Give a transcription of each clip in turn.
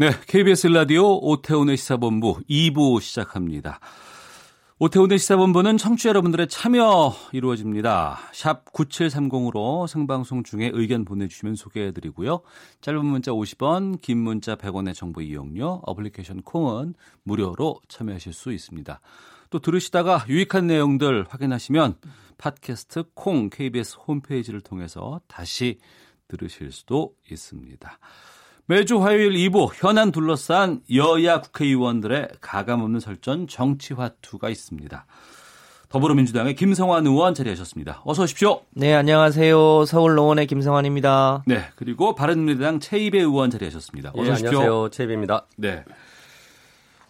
네, KBS 라디오 오태훈의 시사본부 2부 시작합니다. 오태훈의 시사본부는 청취자 여러분들의 참여 이루어집니다. 샵 9730으로 생방송 중에 의견 보내주시면 소개해드리고요. 짧은 문자 50원, 긴 문자 100원의 정보 이용료, 어플리케이션 콩은 무료로 참여하실 수 있습니다. 또 들으시다가 유익한 내용들 확인하시면 팟캐스트 콩 KBS 홈페이지를 통해서 다시 들으실 수도 있습니다. 매주 화요일 2부 현안 둘러싼 여야 국회의원들의 가감없는 설전 정치화투가 있습니다. 더불어민주당의 김성환 의원 자리하셨습니다. 어서 오십시오. 네, 안녕하세요. 서울 노원의 김성환입니다. 네, 그리고 바른미래당 최이배 의원 자리하셨습니다. 어서 예, 오십시오. 안녕하세요. 최입입니다. 네.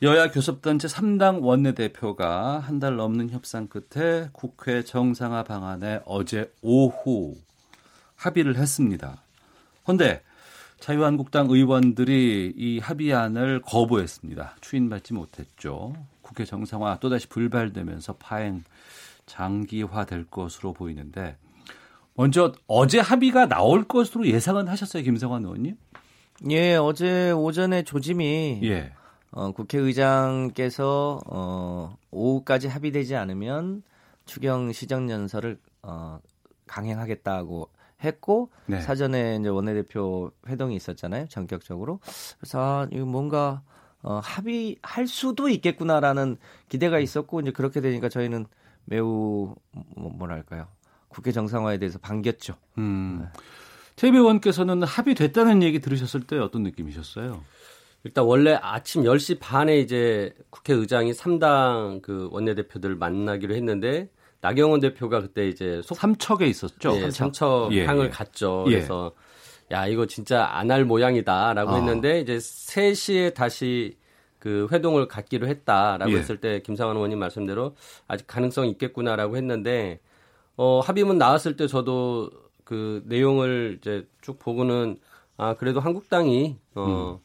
여야 교섭단체 3당 원내대표가 한 달 넘는 협상 끝에 국회 정상화 방안에 어제 오후 합의를 했습니다. 그런데 자유한국당 의원들이 이 합의안을 거부했습니다. 추인받지 못했죠. 국회 정상화 또다시 불발되면서 파행 장기화될 것으로 보이는데 먼저 어제 합의가 나올 것으로 예상은 하셨어요, 김성환 의원님? 예, 어제 오전에 조짐이 예. 어, 국회의장께서 어, 오후까지 합의되지 않으면 추경 시정연설을 어, 강행하겠다고 했고 네. 사전에 이제 원내대표 회동이 있었잖아요. 전격적으로. 그래서 아, 이거 뭔가 어, 합의할 수도 있겠구나라는 기대가 있었고 이제 그렇게 되니까 저희는 매우 뭐, 뭐랄까요? 국회 정상화에 대해서 반겼죠. 음. 최배 의원께서는 합의됐다는 얘기 들으셨을 때 어떤 느낌이셨어요? 일단 원래 아침 10시 반에 이제 국회의장이 3당 그 원내대표들 만나기로 했는데 나경원 대표가 그때 이제 속 삼척에 있었죠. 예, 삼척 예, 향을 예. 갔죠. 예. 그래서 야 이거 진짜 안 할 모양이다라고 아. 했는데 이제 3시에 다시 그 회동을 갖기로 했다라고 예. 했을 때 김상환 의원님 말씀대로 아직 가능성이 있겠구나라고 했는데 어 합의문 나왔을 때 저도 그 내용을 이제 쭉 보고는 아 그래도 한국당이 어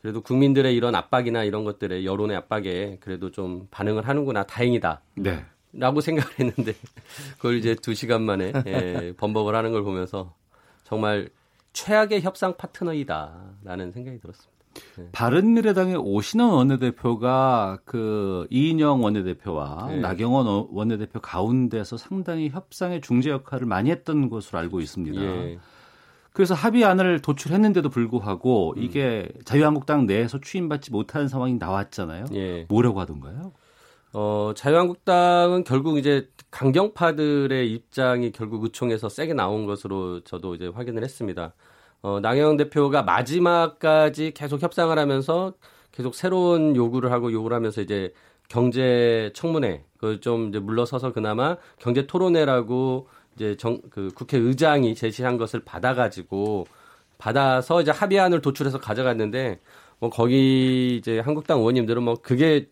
그래도 국민들의 이런 압박이나 이런 것들에 여론의 압박에 그래도 좀 반응을 하는구나 다행이다. 네. 라고 생각을 했는데 그걸 이제 두 시간 만에 예, 번복을 하는 걸 보면서 정말 최악의 협상 파트너이다라는 생각이 들었습니다. 바른미래당의 오신원 원내대표가 그 이인영 원내대표와 네. 나경원 어- 원내대표 가운데서 상당히 협상의 중재 역할을 많이 했던 것으로 알고 있습니다. 예. 그래서 합의안을 도출했는데도 불구하고 음. 이게 자유한국당 내에서 추인받지 못하는 상황이 나왔잖아요. 예. 뭐라고 하던가요? 어, 자유한국당은 결국 이제 강경파들의 입장이 결국 의총에서 세게 나온 것으로 저도 이제 확인을 했습니다. 어, 나경원 대표가 마지막까지 계속 협상을 하면서 계속 새로운 요구를 하고 요구를 하면서 이제 경제 청문회 그좀 이제 물러서서 그나마 경제 토론회라고 이제 정 그 국회의장이 제시한 것을 받아가지고 받아서 이제 합의안을 도출해서 가져갔는데 뭐 거기 이제 한국당 의원님들은 뭐 그게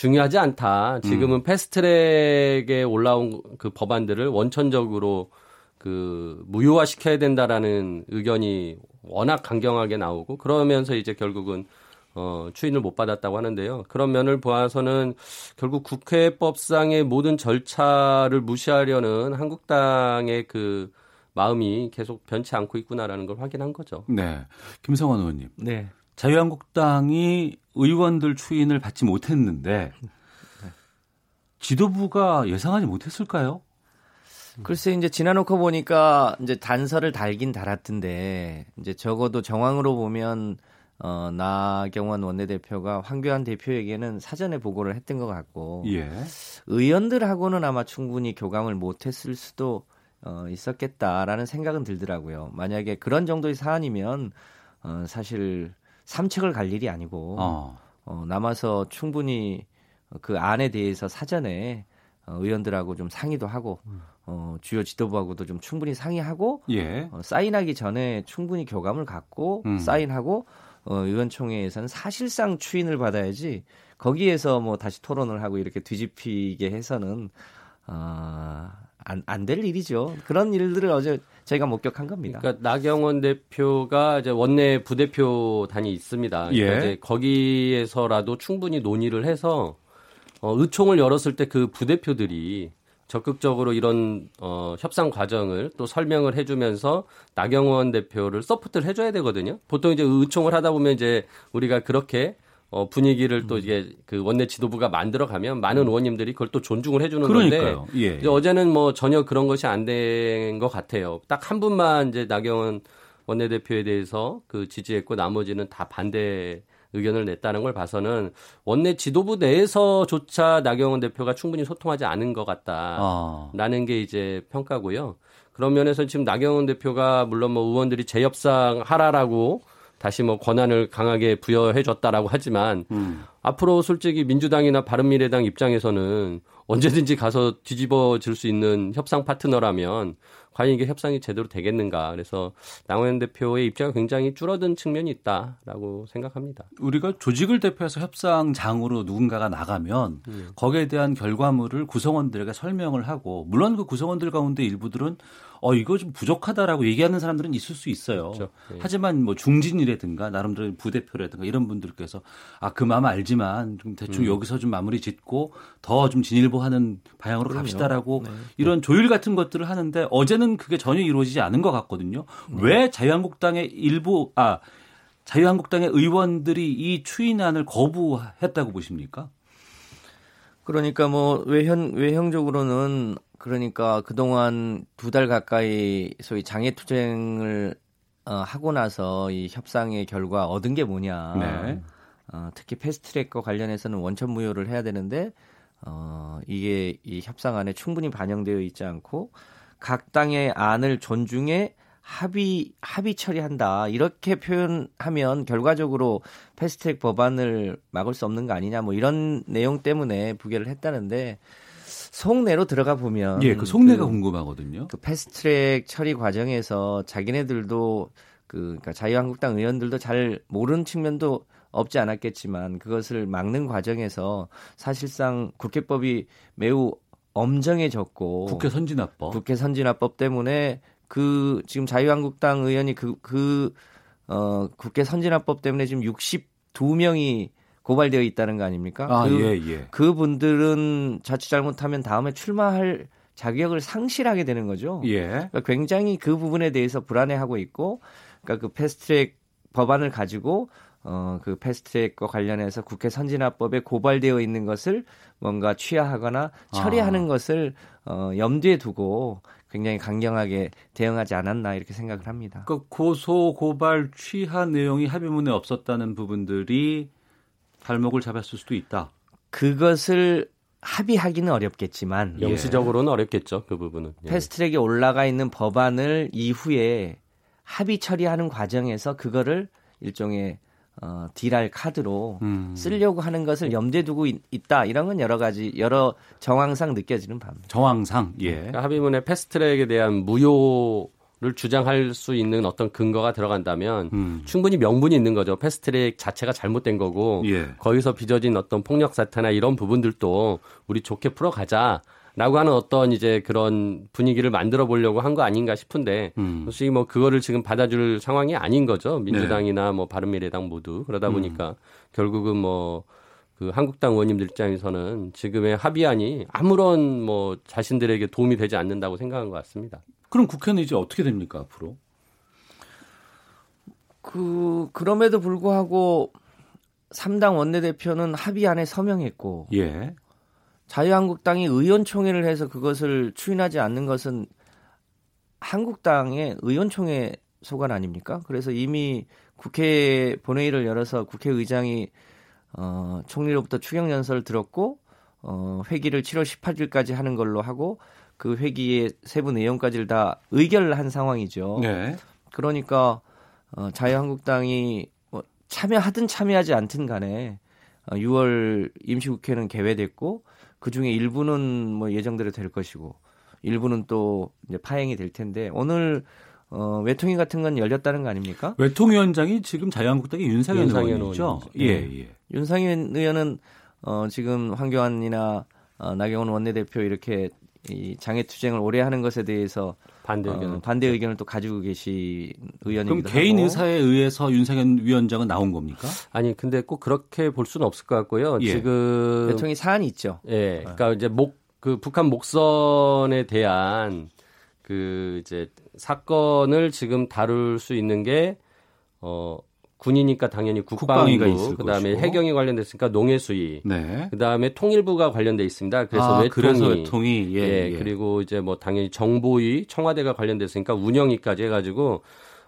중요하지 않다. 지금은 패스트트랙에 올라온 그 법안들을 원천적으로 그 무효화 시켜야 된다라는 의견이 워낙 강경하게 나오고 그러면서 이제 결국은 어 추인을 못 받았다고 하는데요. 그런 면을 보아서는 결국 국회법상의 모든 절차를 무시하려는 한국당의 그 마음이 계속 변치 않고 있구나라는 걸 확인한 거죠. 네. 김성환 의원님. 네. 자유한국당이 의원들 추인을 받지 못했는데 지도부가 예상하지 못했을까요? 글쎄 이제 지나놓고 보니까 이제 단서를 달긴 달았던데 이제 적어도 정황으로 보면 어 나경원 원내대표가 황교안 대표에게는 사전에 보고를 했던 것 같고 예. 의원들하고는 아마 충분히 교감을 못했을 수도 어, 있었겠다라는 생각은 들더라고요. 만약에 그런 정도의 사안이면 어, 사실 삼척을 갈 일이 아니고 어. 어, 남아서 충분히 그 안에 대해서 사전에 어, 의원들하고 좀 상의도 하고 어, 주요 지도부하고도 좀 충분히 상의하고 예. 어, 사인하기 전에 충분히 교감을 갖고 음. 사인하고 어, 의원총회에서는 사실상 추인을 받아야지 거기에서 뭐 다시 토론을 하고 이렇게 뒤집히게 해서는 어, 안, 안 될 일이죠. 그런 일들을 어제 저희가 목격한 겁니다. 그러니까 나경원 대표가 이제 원내 부대표 단이 있습니다. 그러니까 예. 이제 거기에서라도 충분히 논의를 해서 어, 의총을 열었을 때 그 부대표들이 적극적으로 이런 어, 협상 과정을 또 설명을 해주면서 나경원 대표를 support를 해줘야 되거든요. 보통 이제 의총을 하다 보면 이제 우리가 그렇게 어, 분위기를 또 이게 그 원내 지도부가 만들어 가면 많은 의원님들이 그걸 또 존중을 해주는 건데 그러니까요. 예. 이제 어제는 뭐 전혀 그런 것이 안 된 것 같아요. 딱 한 분만 이제 나경원 원내대표에 대해서 그 지지했고 나머지는 다 반대 의견을 냈다는 걸 봐서는 원내 지도부 내에서조차 나경원 대표가 충분히 소통하지 않은 것 아. 같다라는 게 이제 평가고요. 그런 면에서 지금 나경원 대표가 물론 뭐 의원들이 재협상 하라라고 다시 뭐 권한을 강하게 부여해 줬다라고 하지만 음. 앞으로 솔직히 민주당이나 바른미래당 입장에서는 언제든지 가서 뒤집어질 수 있는 협상 파트너라면 과연 이게 협상이 제대로 되겠는가. 그래서 나경원 대표의 입장이 굉장히 줄어든 측면이 있다라고 생각합니다. 우리가 조직을 대표해서 협상장으로 누군가가 나가면 거기에 대한 결과물을 구성원들에게 설명을 하고 물론 그 구성원들 가운데 일부들은 어 이거 좀 부족하다라고 얘기하는 사람들은 있을 수 있어요. 그렇죠. 예. 하지만 뭐 중진이라든가 나름대로 부대표라든가 이런 분들께서 아 그 마음 알지만 좀 대충 여기서 좀 마무리 짓고 더 좀 진일보하는 방향으로 갑시다라고 이런 조율 같은 것들을 하는데 어제는 그게 전혀 이루어지지 않은 것 같거든요. 왜 자유한국당의 일부 아 자유한국당의 의원들이 이 추인안을 거부했다고 보십니까? 그러니까 뭐 외형 외형적으로는 그러니까 그동안 두 달 가까이 소위 장애 투쟁을 어, 하고 나서 이 협상의 결과 얻은 게 뭐냐. 네. 어, 특히 패스트트랙과 관련해서는 원천 무효를 해야 되는데 어, 이게 이 협상안에 충분히 반영되어 있지 않고 각 당의 안을 존중해 합의 합의 처리한다 이렇게 표현하면 결과적으로 패스트트랙 법안을 막을 수 없는 거 아니냐 뭐 이런 내용 때문에 부결을 했다는데 속내로 들어가 보면 예, 그 속내가 그- 궁금하거든요. 그 패스트트랙 처리 과정에서 자기네들도 그 그러니까 자유한국당 의원들도 잘 모르는 측면도 없지 않았겠지만 그것을 막는 과정에서 사실상 국회법이 매우 엄정해졌고 국회 선진화법. 국회 선진화법 때문에 그 지금 자유한국당 의원이 그 그 어 국회 선진화법 때문에 지금 62명이 고발되어 있다는 거 아닙니까? 아, 그, 예, 예. 그분들은 자칫 잘못하면 다음에 출마할 자격을 상실하게 되는 거죠. 예. 그러니까 굉장히 그 부분에 대해서 불안해하고 있고, 그러니까 그 패스트트랙 법안을 가지고 어그 패스트트랙과 관련해서 국회 선진화법에 고발되어 있는 것을 뭔가 취하하거나 처리하는 아. 것을 어 염두에 두고 굉장히 강경하게 대응하지 않았나 이렇게 생각을 합니다. 그 고소 고발 취하 내용이 합의문에 없었다는 부분들이 발목을 잡았을 수도 있다. 그것을 합의하기는 어렵겠지만 예. 영시적으로는 어렵겠죠 그 부분은. 예. 패스트트랙에 올라가 있는 법안을 이후에 합의 처리하는 과정에서 그거를 일종의 어, 딜할 카드로 음. 쓰려고 하는 것을 염두에 두고 있, 다 이런 건 여러 가지 여러 정황상 느껴지는 바입니다. 정황상 예. 그러니까 합의문에 패스트트랙에 대한 무효 를 주장할 수 있는 어떤 근거가 들어간다면 음. 충분히 명분이 있는 거죠. 패스트트랙 자체가 잘못된 거고 예. 거기서 빚어진 어떤 폭력 사태나 이런 부분들도 우리 좋게 풀어가자. 라고 하는 어떤 이제 그런 분위기를 만들어 보려고 한 거 아닌가 싶은데 음. 솔직히 뭐 그거를 지금 받아줄 상황이 아닌 거죠 민주당이나 뭐 바른미래당 모두 그러다 보니까 결국은 뭐 그 한국당 의원님들 입장에서는 지금의 합의안이 아무런 뭐 자신들에게 도움이 되지 않는다고 생각한 것 같습니다. 그럼 국회는 이제 어떻게 됩니까 앞으로? 그 그럼에도 불구하고 3당 원내대표는 합의안에 서명했고 예. 자유한국당이 의원총회를 해서 그것을 추인하지 않는 것은 한국당의 의원총회 소관 아닙니까? 그래서 이미 국회 본회의를 열어서 국회의장이 어, 총리로부터 추경 연설을 들었고 어, 회기를 7월 18일까지 하는 걸로 하고 그 회기의 세부 내용까지를 다 의결을 한 상황이죠. 네. 그러니까 어, 자유한국당이 뭐 참여하든 참여하지 않든 간에 어, 6월 임시국회는 개회됐고 그 중에 일부는 뭐 예정대로 될 것이고 일부는 또 이제 파행이 될 텐데 오늘 어, 외통위 같은 건 열렸다는 거 아닙니까? 외통위원장이 지금 자유한국당의 윤상현, 윤상현 의원이죠. 예, 네. 예. 윤상현 의원은 어, 지금 황교안이나 어, 나경원 원내대표 이렇게 이 장애 투쟁을 오래 하는 것에 대해서 반대 의견을 어, 반대 의견을 또 가지고 계신 그럼 의원이기도 개인 하고. 의사에 의해서 윤상현 위원장은 나온 겁니까? 아니 근데 꼭 그렇게 볼 수는 없을 것 같고요. 예. 지금 대통령이 사안이 있죠. 예, 그러니까 이제 목 그 북한 목선에 대한 그 이제 사건을 지금 다룰 수 있는 게 어. 군이니까 당연히 국방위가 있을 그다음에 것이고. 해경이 관련됐으니까 농해수위, 네. 그다음에 통일부가 관련돼 있습니다. 그래서 아, 외통위, 그래서 외통위 예, 예, 예. 그리고 이제 뭐 당연히 정보위, 청와대가 관련됐으니까 운영위까지 해가지고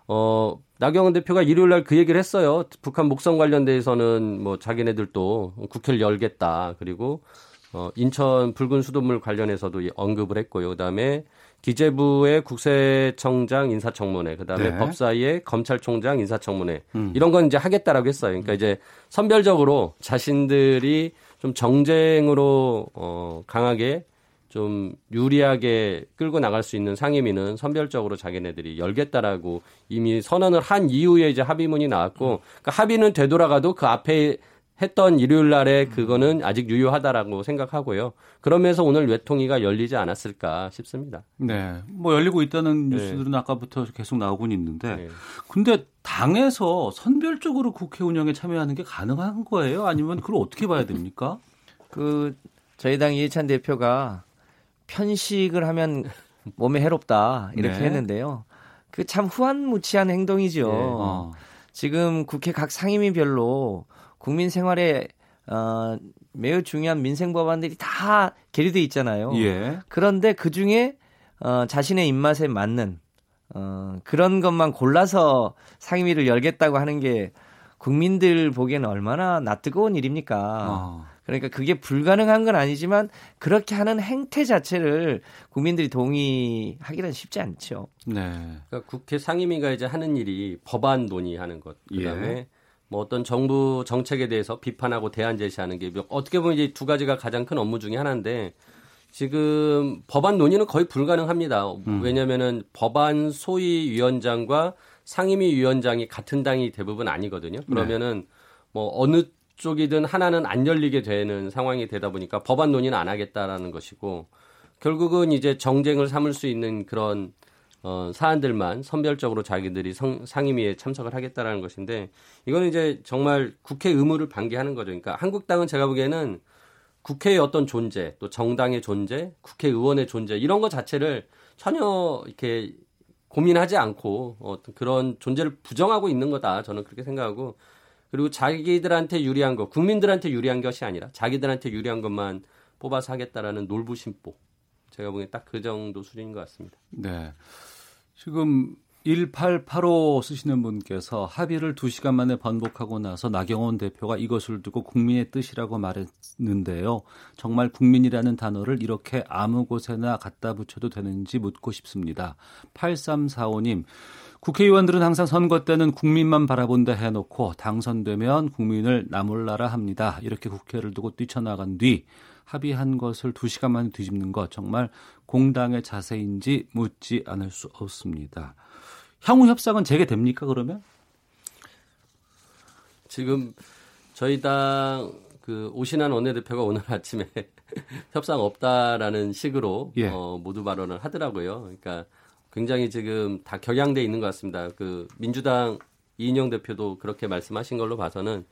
어 나경원 대표가 일요일 날 그 얘기를 했어요. 북한 목성 관련돼서는 뭐 자기네들도 국회를 열겠다. 그리고 어 인천 붉은 수돗물 관련해서도 이 언급을 했고요. 그다음에 기재부의 국세청장 인사청문회, 그다음에 네. 법사위의 검찰총장 인사청문회 음. 이런 건 이제 하겠다라고 했어요. 그러니까 이제 선별적으로 자신들이 좀 정쟁으로 어 강하게 좀 유리하게 끌고 나갈 수 있는 상임위는 선별적으로 자기네들이 열겠다라고 이미 선언을 한 이후에 이제 합의문이 나왔고 그러니까 합의는 되돌아가도 그 앞에 했던 일요일 날에 그거는 아직 유효하다라고 생각하고요. 그러면서 오늘 외통위가 열리지 않았을까 싶습니다. 네. 뭐 열리고 있다는 네. 뉴스들은 아까부터 계속 나오곤 있는데 네. 근데 당에서 선별적으로 국회 운영에 참여하는 게 가능한 거예요? 아니면 그걸 어떻게 봐야 됩니까? 그 저희 당 이해찬 대표가 편식을 하면 몸에 해롭다 이렇게 네. 했는데요. 그 참 후한무치한 행동이죠. 어. 지금 국회 각 상임위별로 국민 생활에 어, 매우 중요한 민생 법안들이 다 계류돼 있잖아요. 예. 그런데 그 중에 어, 자신의 입맛에 맞는 어, 그런 것만 골라서 상임위를 열겠다고 하는 게 국민들 보기에는 얼마나 낯뜨거운 일입니까? 어. 그러니까 그게 불가능한 건 아니지만 그렇게 하는 행태 자체를 국민들이 동의하기는 쉽지 않죠. 네. 그러니까 국회 상임위가 이제 하는 일이 법안 논의하는 것, 그다음에 예. 뭐 어떤 정부 정책에 대해서 비판하고 대안 제시하는 게 어떻게 보면 이제 두 가지가 가장 큰 업무 중에 하나인데 지금 법안 논의는 거의 불가능합니다. 왜냐하면은 법안 소위 위원장과 상임위 위원장이 같은 당이 대부분 아니거든요. 그러면은 뭐 어느 쪽이든 하나는 안 열리게 되는 상황이 되다 보니까 법안 논의는 안 하겠다라는 것이고 결국은 이제 정쟁을 삼을 수 있는 그런 어, 사안들만 선별적으로 자기들이 성- 상임위에 참석을 하겠다라는 것인데 이거는 이제 정말 국회 의무를 방기하는 거죠. 그러니까 한국당은 제가 보기에는 국회의 어떤 존재, 또 정당의 존재, 국회의원의 존재 이런 것 자체를 전혀 이렇게 고민하지 않고 어떤 그런 존재를 부정하고 있는 거다. 저는 그렇게 생각하고 그리고 자기들한테 유리한 것, 국민들한테 유리한 것이 아니라 자기들한테 유리한 것만 뽑아서 하겠다라는 놀부심보. 제가 보기엔 딱 그 정도 수준인 것 같습니다. 네. 지금 1885 쓰시는 분께서 합의를 2시간 만에 번복하고 나서 나경원 대표가 이것을 두고 국민의 뜻이라고 말했는데요. 정말 국민이라는 단어를 이렇게 아무 곳에나 갖다 붙여도 되는지 묻고 싶습니다. 8345님, 국회의원들은 항상 선거 때는 국민만 바라본다 해놓고 당선되면 국민을 나몰라라 합니다. 이렇게 국회를 두고 뛰쳐나간 뒤 합의한 것을 두 시간 만에 뒤집는 것 정말 공당의 자세인지 묻지 않을 수 없습니다. 향후 협상은 재개됩니까 그러면? 지금 저희 당 그 오신환 원내대표가 오늘 아침에 협상 없다라는 식으로 예. 어, 모두 발언을 하더라고요. 그러니까 굉장히 지금 다 격양돼 있는 것 같습니다. 그 민주당 이인영 대표도 그렇게 말씀하신 걸로 봐서는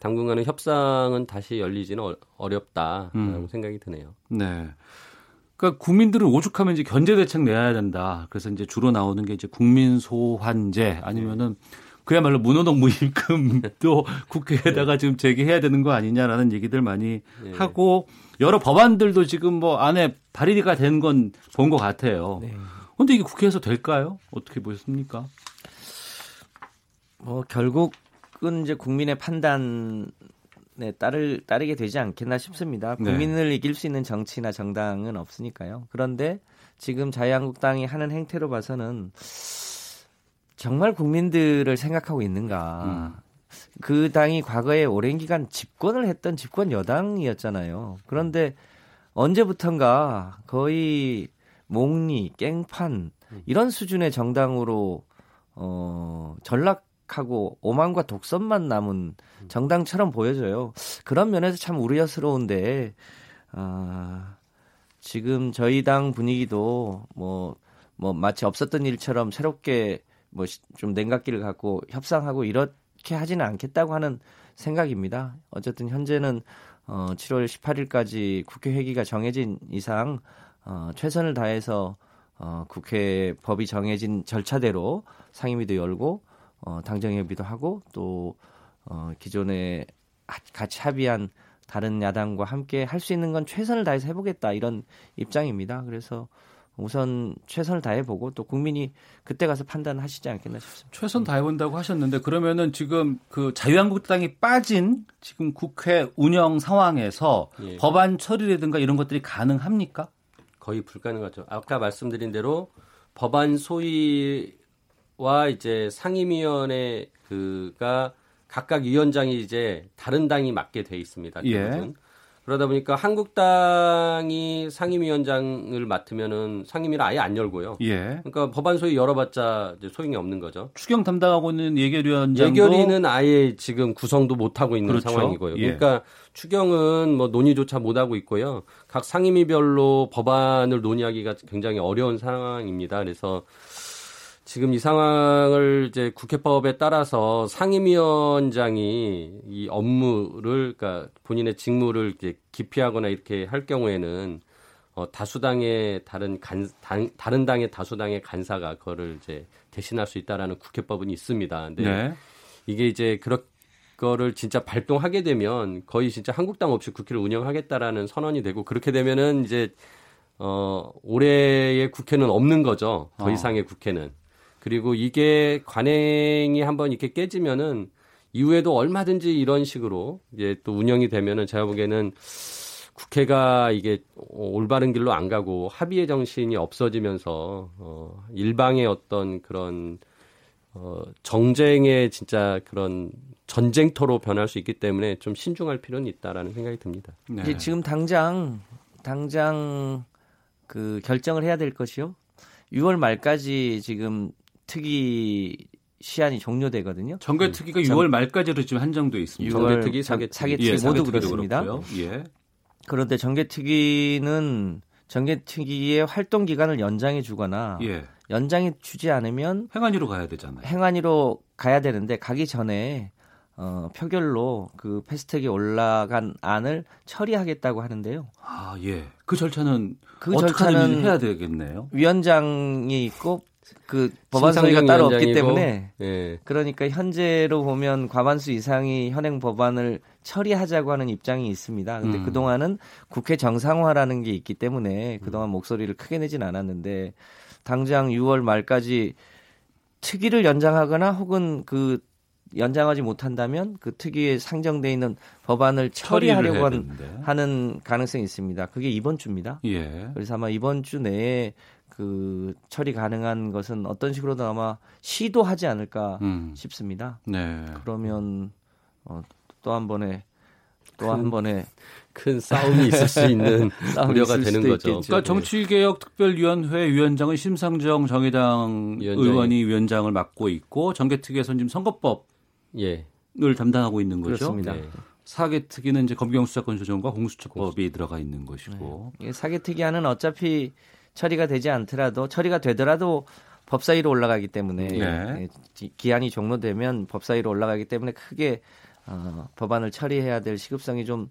당분간은 협상은 다시 열리지는 어- 어렵다라고 음. 생각이 드네요. 네. 그러니까 국민들은 오죽하면 이제 견제 대책 내야 된다. 그래서 이제 주로 나오는 게 이제 국민 소환제 아니면은 그야말로 문호동 무임금도 국회에다가 지금 제기해야 되는 거 아니냐라는 얘기들 많이 예. 하고 여러 법안들도 지금 뭐 안에 발의가 된 건 본 것 같아요. 네. 근데 이게 국회에서 될까요? 어떻게 보셨습니까? 뭐 결국은 이제 국민의 판단에 따를 따르게 되지 않겠나 싶습니다. 네. 국민을 이길 수 있는 정치나 정당은 없으니까요. 그런데 지금 자유한국당이 하는 행태로 봐서는 정말 국민들을 생각하고 있는가? 그 당이 과거에 오랜 기간 집권을 했던 집권 여당이었잖아요. 그런데 언제부턴가 거의 몽리, 깽판 이런 수준의 정당으로 어 전락 하고 오만과 독선만 남은 정당처럼 보여져요. 그런 면에서 참 우려스러운데 아 지금 저희 당 분위기도 뭐뭐 뭐 마치 없었던 일처럼 새롭게 뭐 좀 냉각기를 갖고 협상하고 이렇게 하지는 않겠다고 하는 생각입니다. 어쨌든 현재는 어 7월 18일까지 국회 회기가 정해진 이상 어 최선을 다해서 어 국회 법이 정해진 절차대로 상임위도 열고 어 당정 협의도 하고 또 어 기존에 같이 합의한 다른 야당과 함께 할 수 있는 건 최선을 다해서 해보겠다 이런 입장입니다. 그래서 우선 최선을 다해보고 또 국민이 그때 가서 판단하시지 않겠나 싶습니다. 최선 다해본다고 하셨는데 그러면은 지금 그 자유한국당이 빠진 지금 국회 운영 상황에서 예. 법안 처리라든가 이런 것들이 가능합니까? 거의 불가능하죠. 아까 말씀드린 대로 법안 소위 와 이제 상임위원회 그가 각각 위원장이 이제 다른 당이 맡게 돼 있습니다. 예. 그러다 보니까 한국당이 상임위원장을 맡으면은 상임위를 아예 안 열고요. 예. 그러니까 법안 소위 열어봤자 소용이 없는 거죠. 추경 담당하고 있는 예결위원장 예결위는 아예 지금 구성도 못 하고 있는 그렇죠. 상황이고요. 예. 그러니까 추경은 뭐 논의조차 못 하고 있고요. 각 상임위별로 법안을 논의하기가 굉장히 어려운 상황입니다. 그래서 지금 이 상황을 이제 국회법에 따라서 상임위원장이 이 업무를 그러니까 본인의 직무를 이렇게 기피하거나 이렇게 할 경우에는 어, 다수당의 다른 간 당, 다른 당의 다수당의 간사가 그거를 이제 대신할 수 있다라는 국회법은 있습니다. 근데 네. 이게 이제 그런 거를 진짜 발동하게 되면 거의 진짜 한국당 없이 국회를 운영하겠다라는 선언이 되고 그렇게 되면은 이제 어 올해의 국회는 없는 거죠. 더 어. 이상의 어. 국회는. 그리고 이게 관행이 한번 이렇게 깨지면은 이후에도 얼마든지 이런 식으로 이제 또 운영이 되면은 제가 보기에는 국회가 이게 올바른 길로 안 가고 합의의 정신이 없어지면서 어 일방의 어떤 그런 어 정쟁의 진짜 그런 전쟁터로 변할 수 있기 때문에 좀 신중할 필요는 있다라는 생각이 듭니다. 네. 지금 당장 당장 그 결정을 해야 될 것이요. 6월 말까지 지금 특위 시한이 종료되거든요. 정개특위가 음. 6월 말까지로 지금 한정돼 있습니다. 정개특위, 사개특위 예, 모두 그렇습니다. 예. 그런데 정개특위는 정개특위의 활동 기간을 연장해 주거나 예. 연장해 주지 않으면 행안위로 가야 되잖아요. 행안위로 가야 되는데 가기 전에 어, 표결로 그 패스트트랙에 올라간 안을 처리하겠다고 하는데요. 아 예. 그 절차는 그 절차는 해야 되겠네요. 위원장이 있고 그 법안 소위가 따로 없기 때문에 예. 그러니까 현재로 보면 과반수 이상이 현행 법안을 처리하자고 하는 입장이 있습니다. 근데 음. 그동안은 국회 정상화라는 게 있기 때문에 그동안 목소리를 크게 내진 않았는데 당장 6월 말까지 특위를 연장하거나 혹은 그 연장하지 못한다면 그 특위에 상정돼 있는 법안을 처리하려고 하는 가능성이 있습니다. 그게 이번 주입니다. 예. 그래서 아마 이번 주 내에 그 처리 가능한 것은 어떤 식으로든 아마 시도하지 않을까 음. 싶습니다. 네. 그러면 어, 또 한 번에 또한 번에 큰 싸움이 있을 수 있는 우려가 되는 거죠. 있겠죠. 그러니까 정치개혁 특별위원회 위원장은 심상정 정의당 위원장이. 의원이 위원장을 맡고 있고 정개특위에서는 지금 선거법을 예. 담당하고 있는 거죠. 그렇습니다. 네. 사개특위는 이제 검경수사권 조정과 공수처법이 들어가 있는 것이고 네. 사개특위하는 어차피 처리가 되지 않더라도 처리가 되더라도 법사위로 올라가기 때문에 네. 예, 기한이 종료되면 법사위로 올라가기 때문에 크게 어, 법안을 처리해야 될 시급성이 좀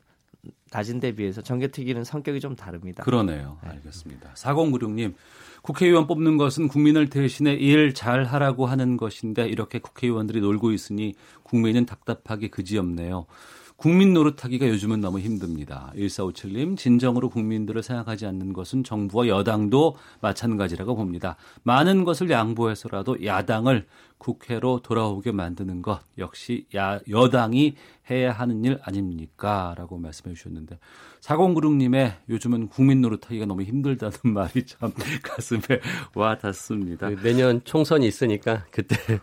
낮은 데 비해서 정개특위는 성격이 좀 다릅니다. 그러네요. 네. 알겠습니다. 4096님, 국회의원 뽑는 것은 국민을 대신해 일 잘하라고 하는 것인데 이렇게 국회의원들이 놀고 있으니 국민은 답답하기 그지없네요. 국민 노릇하기가 요즘은 너무 힘듭니다. 1457님, 진정으로 국민들을 생각하지 않는 것은 정부와 여당도 마찬가지라고 봅니다. 많은 것을 양보해서라도 야당을 국회로 돌아오게 만드는 것 역시 야, 여당이 해야 하는 일 아닙니까? 라고 말씀해 주셨는데 4096님의 요즘은 국민 노릇하기가 너무 힘들다는 말이 참 가슴에 와 닿습니다. 내년 총선이 있으니까 그때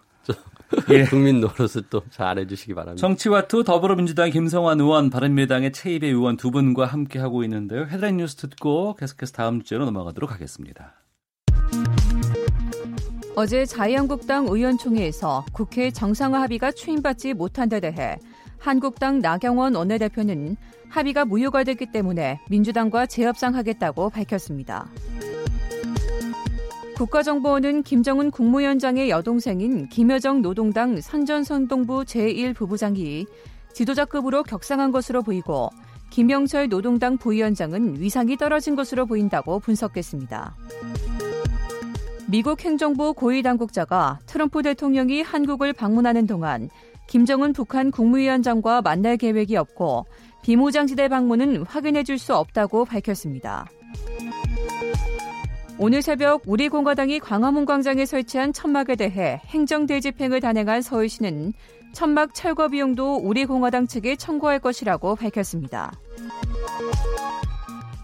예. 국민 노릇을 또 잘해 주시기 바랍니다. 정치와투 더불어민주당 김성환 의원, 바른미래당의 최이배 의원 두 분과 함께 하고 있는데요. 헤드라인 뉴스 듣고 계속해서 다음 주제로 넘어가도록 하겠습니다. 어제 자유한국당 의원총회에서 국회 정상화 합의가 추인받지 못한 데 대해 한국당 나경원 원내대표는 합의가 무효가 됐기 때문에 민주당과 재협상하겠다고 밝혔습니다. 국가정보원은 김정은 국무위원장의 여동생인 김여정 노동당 선전선동부 제1부부장이 지도자급으로 격상한 것으로 보이고 김영철 노동당 부위원장은 위상이 떨어진 것으로 보인다고 분석했습니다. 미국 행정부 고위 당국자가 트럼프 대통령이 한국을 방문하는 동안 김정은 북한 국무위원장과 만날 계획이 없고 비무장지대 방문은 확인해 줄 수 없다고 밝혔습니다. 오늘 새벽 우리공화당이 광화문 광장에 설치한 천막에 대해 행정대집행을 단행한 서울시는 천막 철거 비용도 우리공화당 측에 청구할 것이라고 밝혔습니다.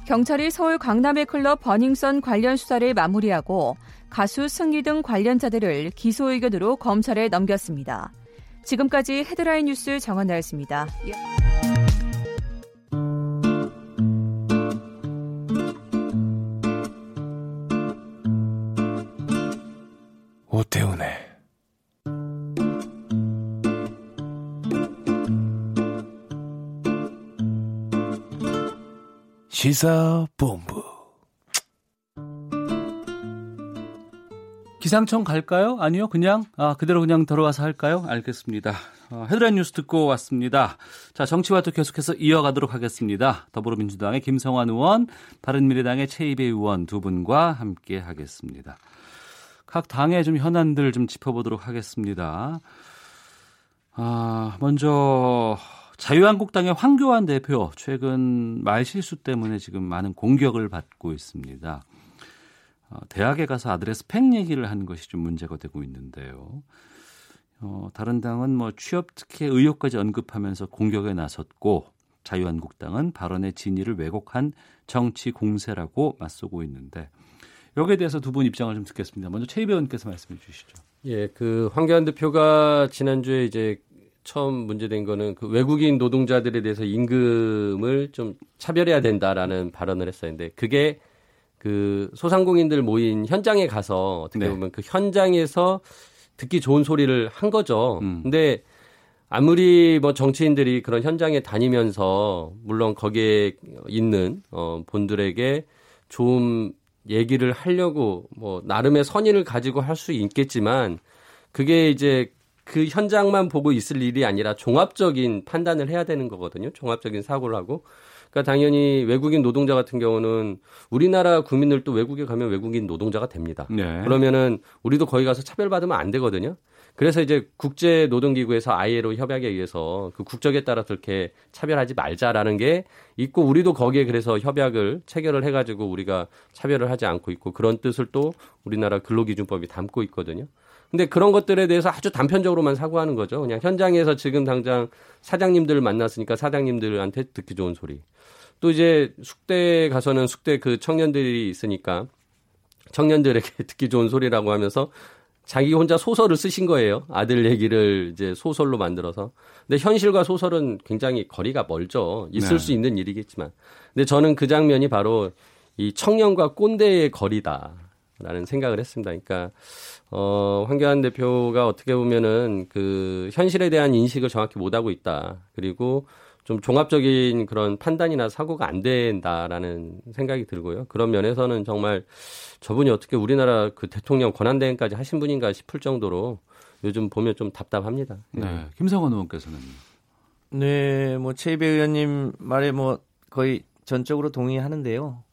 경찰이 서울 강남의 클럽 버닝썬 관련 수사를 마무리하고 가수 승리 등 관련자들을 기소 의견으로 검찰에 넘겼습니다. 지금까지 헤드라인 뉴스 정원나였습니다. 오태훈의 시사본부 기상청 갈까요? 아니요, 그냥 아, 그대로 그냥 들어와서 할까요? 알겠습니다. 어, 헤드라인 뉴스 듣고 왔습니다. 자, 정치와도 계속해서 이어가도록 하겠습니다. 더불어민주당의 김성환 의원, 바른미래당의 최이배 의원 두 분과 함께 하겠습니다. 각 당의 좀 현안들 좀 짚어보도록 하겠습니다. 아, 먼저 자유한국당의 황교안 대표 최근 말 실수 때문에 지금 많은 공격을 받고 있습니다. 어, 대학에 가서 아들의 스펙 얘기를 한 것이 좀 문제가 되고 있는데요. 어, 다른 당은 뭐 취업 특혜 의혹까지 언급하면서 공격에 나섰고 자유한국당은 발언의 진위를 왜곡한 정치 공세라고 맞서고 있는데 여기에 대해서 두 분 입장을 좀 듣겠습니다. 먼저 최 의원께서 말씀해 주시죠. 예, 그 황교안 대표가 지난주에 이제 처음 문제된 거는 그 외국인 노동자들에 대해서 임금을 좀 차별해야 된다라는 발언을 했었는데 그게 그 소상공인들 모인 현장에 가서 어떻게 네. 보면 그 현장에서 듣기 좋은 소리를 한 거죠. 음. 근데 아무리 뭐 정치인들이 그런 현장에 다니면서 물론 거기에 있는 어 본들에게 좀 얘기를 하려고 뭐 나름의 선의를 가지고 할 수 있겠지만 그게 이제 그 현장만 보고 있을 일이 아니라 종합적인 판단을 해야 되는 거거든요. 종합적인 사고를 하고 그러니까 당연히 외국인 노동자 같은 경우는 우리나라 국민들도 외국에 가면 외국인 노동자가 됩니다. 네. 그러면은 우리도 거기 가서 차별받으면 안 되거든요. 그래서 이제 국제 노동기구에서 ILO 협약에 의해서 그 국적에 따라서 이렇게 차별하지 말자라는 게 있고 우리도 거기에 그래서 협약을 체결을 해가지고 우리가 차별을 하지 않고 있고 그런 뜻을 또 우리나라 근로기준법이 담고 있거든요. 근데 그런 것들에 대해서 아주 단편적으로만 사고하는 거죠. 그냥 현장에서 지금 당장 사장님들을 만났으니까 사장님들한테 듣기 좋은 소리. 또 이제 숙대에 가서는 숙대 그 청년들이 있으니까 청년들에게 듣기 좋은 소리라고 하면서 자기 혼자 소설을 쓰신 거예요. 아들 얘기를 이제 소설로 만들어서. 근데 현실과 소설은 굉장히 거리가 멀죠. 있을 네. 수 있는 일이겠지만. 근데 저는 그 장면이 바로 이 청년과 꼰대의 거리다라는 생각을 했습니다. 그러니까 어, 황교안 대표가 어떻게 보면은 그 현실에 대한 인식을 정확히 못 하고 있다. 그리고 좀 종합적인 그런 판단이나 사고가 안 된다라는 생각이 들고요. 그런 면에서는 정말 저분이 어떻게 우리나라 그 대통령 권한대행까지 하신 분인가 싶을 정도로 요즘 보면 좀 답답합니다. 네. 네. 김성원 의원께서는. 네, 뭐 최이배 의원님 말에 뭐 거의 전적으로 동의하는데요.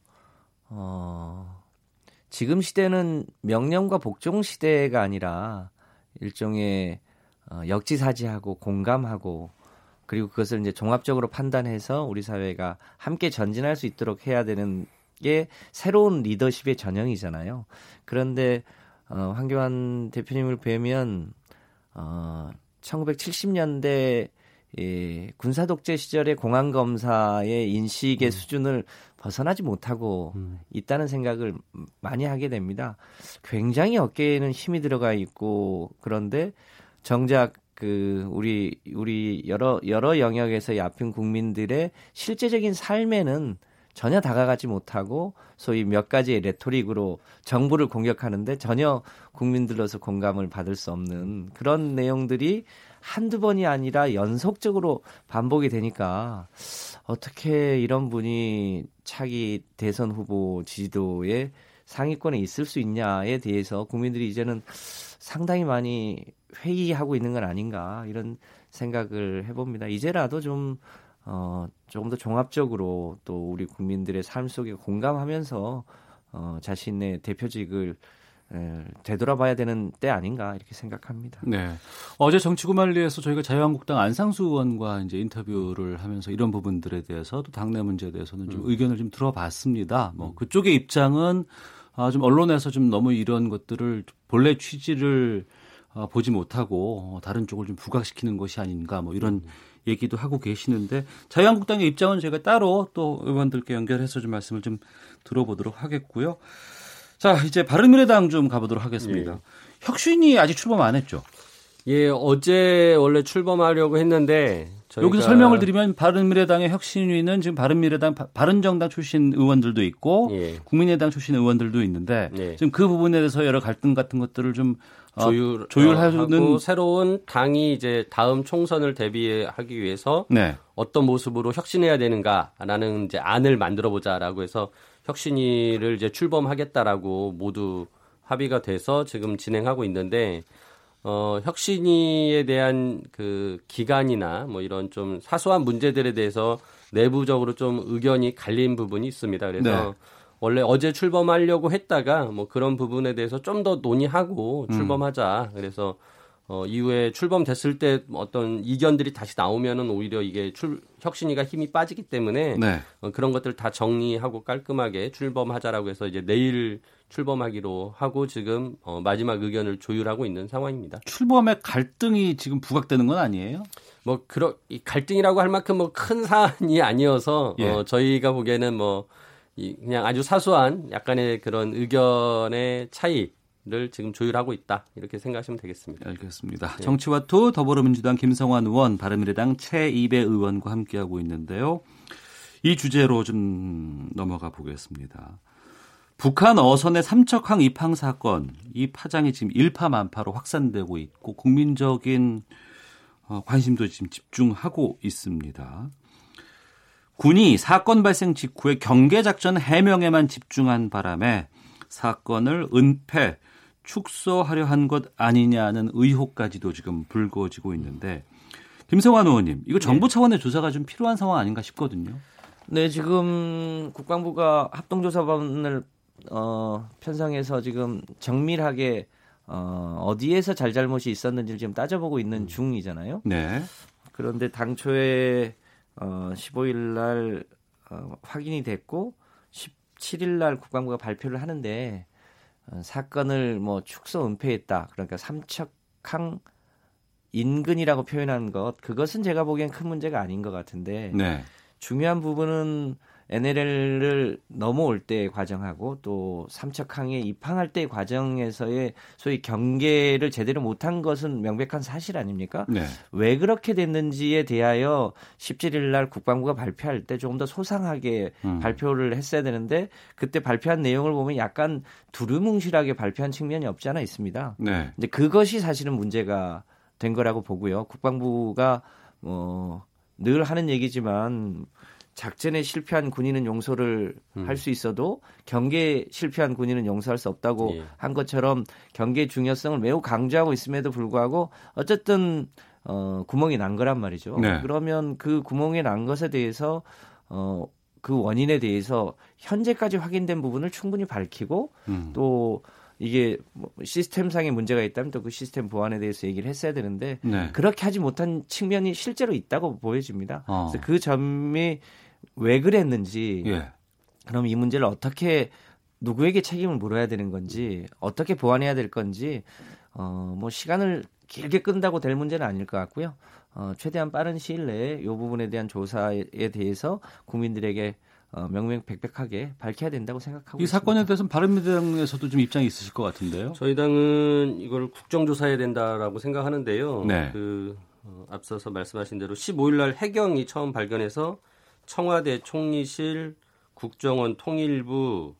어, 지금 시대는 명령과 복종 시대가 아니라 일종의 어, 역지사지하고 공감하고 그리고 그것을 이제 종합적으로 판단해서 우리 사회가 함께 전진할 수 있도록 해야 되는 게 새로운 리더십의 전형이잖아요. 그런데 어, 황교안 대표님을 뵈면 어, 1970년대 예, 군사 독재 시절의 공안 검사의 인식의 음. 수준을 벗어나지 못하고 음. 있다는 생각을 많이 하게 됩니다. 굉장히 어깨에는 힘이 들어가 있고 그런데 정작 그 우리 우리 여러 여러 영역에서 얕은 국민들의 실제적인 삶에는 전혀 다가가지 못하고 소위 몇 가지의 레토릭으로 정부를 공격하는데 전혀 국민들로서 공감을 받을 수 없는 그런 내용들이 한두 번이 아니라 연속적으로 반복이 되니까 어떻게 이런 분이 차기 대선 후보 지지도에 상위권에 있을 수 있냐에 대해서 국민들이 이제는 상당히 많이 회의하고 있는 건 아닌가 이런 생각을 해봅니다. 이제라도 좀 어, 조금 더 종합적으로 또 우리 국민들의 삶 속에 공감하면서 어, 자신의 대표직을 에, 되돌아봐야 되는 때 아닌가 이렇게 생각합니다. 네. 어제 정치구말리에서 저희가 자유한국당 안상수 의원과 이제 인터뷰를 하면서 이런 부분들에 대해서 또 당내 문제에 대해서는 좀 음. 의견을 좀 들어봤습니다. 뭐 그쪽의 입장은 아, 좀 언론에서 좀 너무 이런 것들을 본래 취지를 어, 보지 못하고 어, 다른 쪽을 좀 부각시키는 것이 아닌가 뭐 이런 음. 얘기도 하고 계시는데 자유한국당의 입장은 제가 따로 또 의원들께 연결해서 좀 말씀을 좀 들어보도록 하겠고요. 자 이제 바른미래당 좀 가보도록 하겠습니다. 예. 혁신이 아직 출범 안 했죠? 예, 어제 원래 출범하려고 했는데. 여기서 설명을 드리면 바른미래당의 혁신위는 지금 바른미래당 바른정당 출신 의원들도 있고 예. 국민의당 출신 의원들도 있는데 예. 지금 그 부분에 대해서 여러 갈등 같은 것들을 좀 어, 조율 조율하는 새로운 당이 이제 다음 총선을 대비하기 위해서 네. 어떤 모습으로 혁신해야 되는가라는 이제 안을 만들어 보자라고 해서 혁신위를 이제 출범하겠다라고 모두 합의가 돼서 지금 진행하고 있는데 어, 혁신위에 대한 그 기간이나 뭐 이런 좀 사소한 문제들에 대해서 내부적으로 좀 의견이 갈린 부분이 있습니다. 그래서 네. 원래 어제 출범하려고 했다가 뭐 그런 부분에 대해서 좀 더 논의하고 음. 출범하자. 음. 그래서 어, 이후에 출범됐을 때 어떤 이견들이 다시 나오면은 오히려 이게 출, 혁신이가 힘이 빠지기 때문에 네. 어, 그런 것들 다 정리하고 깔끔하게 출범하자라고 해서 이제 내일 출범하기로 하고 지금 어, 마지막 의견을 조율하고 있는 상황입니다. 출범의 갈등이 지금 부각되는 건 아니에요? 뭐 그런 갈등이라고 할 만큼 뭐 큰 사안이 아니어서 예. 어, 저희가 보기에는 뭐 이, 그냥 아주 사소한 약간의 그런 의견의 차이 를 지금 조율하고 있다 이렇게 생각하시면 되겠습니다. 알겠습니다. 네. 정치와투 더불어민주당 김성환 의원, 바른미래당 최이배 의원과 함께하고 있는데요. 이 주제로 좀 넘어가 보겠습니다. 북한 어선의 삼척항 입항 사건 이 파장이 지금 일파만파로 확산되고 있고 국민적인 어, 관심도 지금 집중하고 있습니다. 군이 사건 발생 직후에 경계 작전 해명에만 집중한 바람에 사건을 은폐, 축소하려 한 것 아니냐는 의혹까지도 지금 불거지고 있는데 김성환 의원님, 이거 정부 네. 차원의 조사가 좀 필요한 상황 아닌가 싶거든요. 네, 지금 국방부가 합동조사반을 어, 편성해서 지금 정밀하게 어, 어디에서 잘잘못이 있었는지를 지금 따져보고 있는 음. 중이잖아요. 네. 그런데 당초에 어, 15일 날 어, 확인이 됐고 17일 날 국방부가 발표를 하는데 어, 사건을 뭐 축소 은폐했다. 그러니까 삼척항 인근이라고 표현한 것 그것은 제가 보기엔 큰 문제가 아닌 것 같은데 네. 중요한 부분은 NLL을 넘어올 때의 과정하고 또 삼척항에 입항할 때의 과정에서의 소위 경계를 제대로 못한 것은 명백한 사실 아닙니까? 네. 왜 그렇게 됐는지에 대하여 17일 날 국방부가 발표할 때 조금 더 소상하게 음. 발표를 했어야 되는데 그때 발표한 내용을 보면 약간 두루뭉실하게 발표한 측면이 없지 않아 있습니다. 네. 근데 그것이 사실은 문제가 된 거라고 보고요. 국방부가 뭐늘 하는 얘기지만 작전에 실패한 군인은 용서를 음. 할수 있어도 경계에 실패한 군인은 용서할 수 없다고 예. 한 것처럼 경계의 중요성을 매우 강조하고 있음에도 불구하고 어쨌든 어 구멍이 난 거란 말이죠. 네. 그러면 그 구멍이 난 것에 대해서 어 그 원인에 대해서 현재까지 확인된 부분을 충분히 밝히고 음. 또 이게 뭐 시스템상의 문제가 있다면 또 그 시스템 보완에 대해서 얘기를 했어야 되는데 네. 그렇게 하지 못한 측면이 실제로 있다고 보여집니다. 어. 그래서 그 점이 왜 그랬는지 예. 그럼 이 문제를 어떻게 누구에게 책임을 물어야 되는 건지 어떻게 보완해야 될 건지 어 뭐 시간을 길게 끈다고 될 문제는 아닐 것 같고요. 어 최대한 빠른 시일 내에 이 부분에 대한 조사에 대해서 국민들에게 어, 명명백백하게 밝혀야 된다고 생각하고 이 있습니다. 사건에 대해서는 바른미래당에서도 좀 입장이 있으실 것 같은데요. 저희 당은 이걸 국정조사해야 된다라고 생각하는데요. 네. 그 어, 앞서서 말씀하신 대로 15일 날 해경이 처음 발견해서 청와대 총리실 국정원 통일부,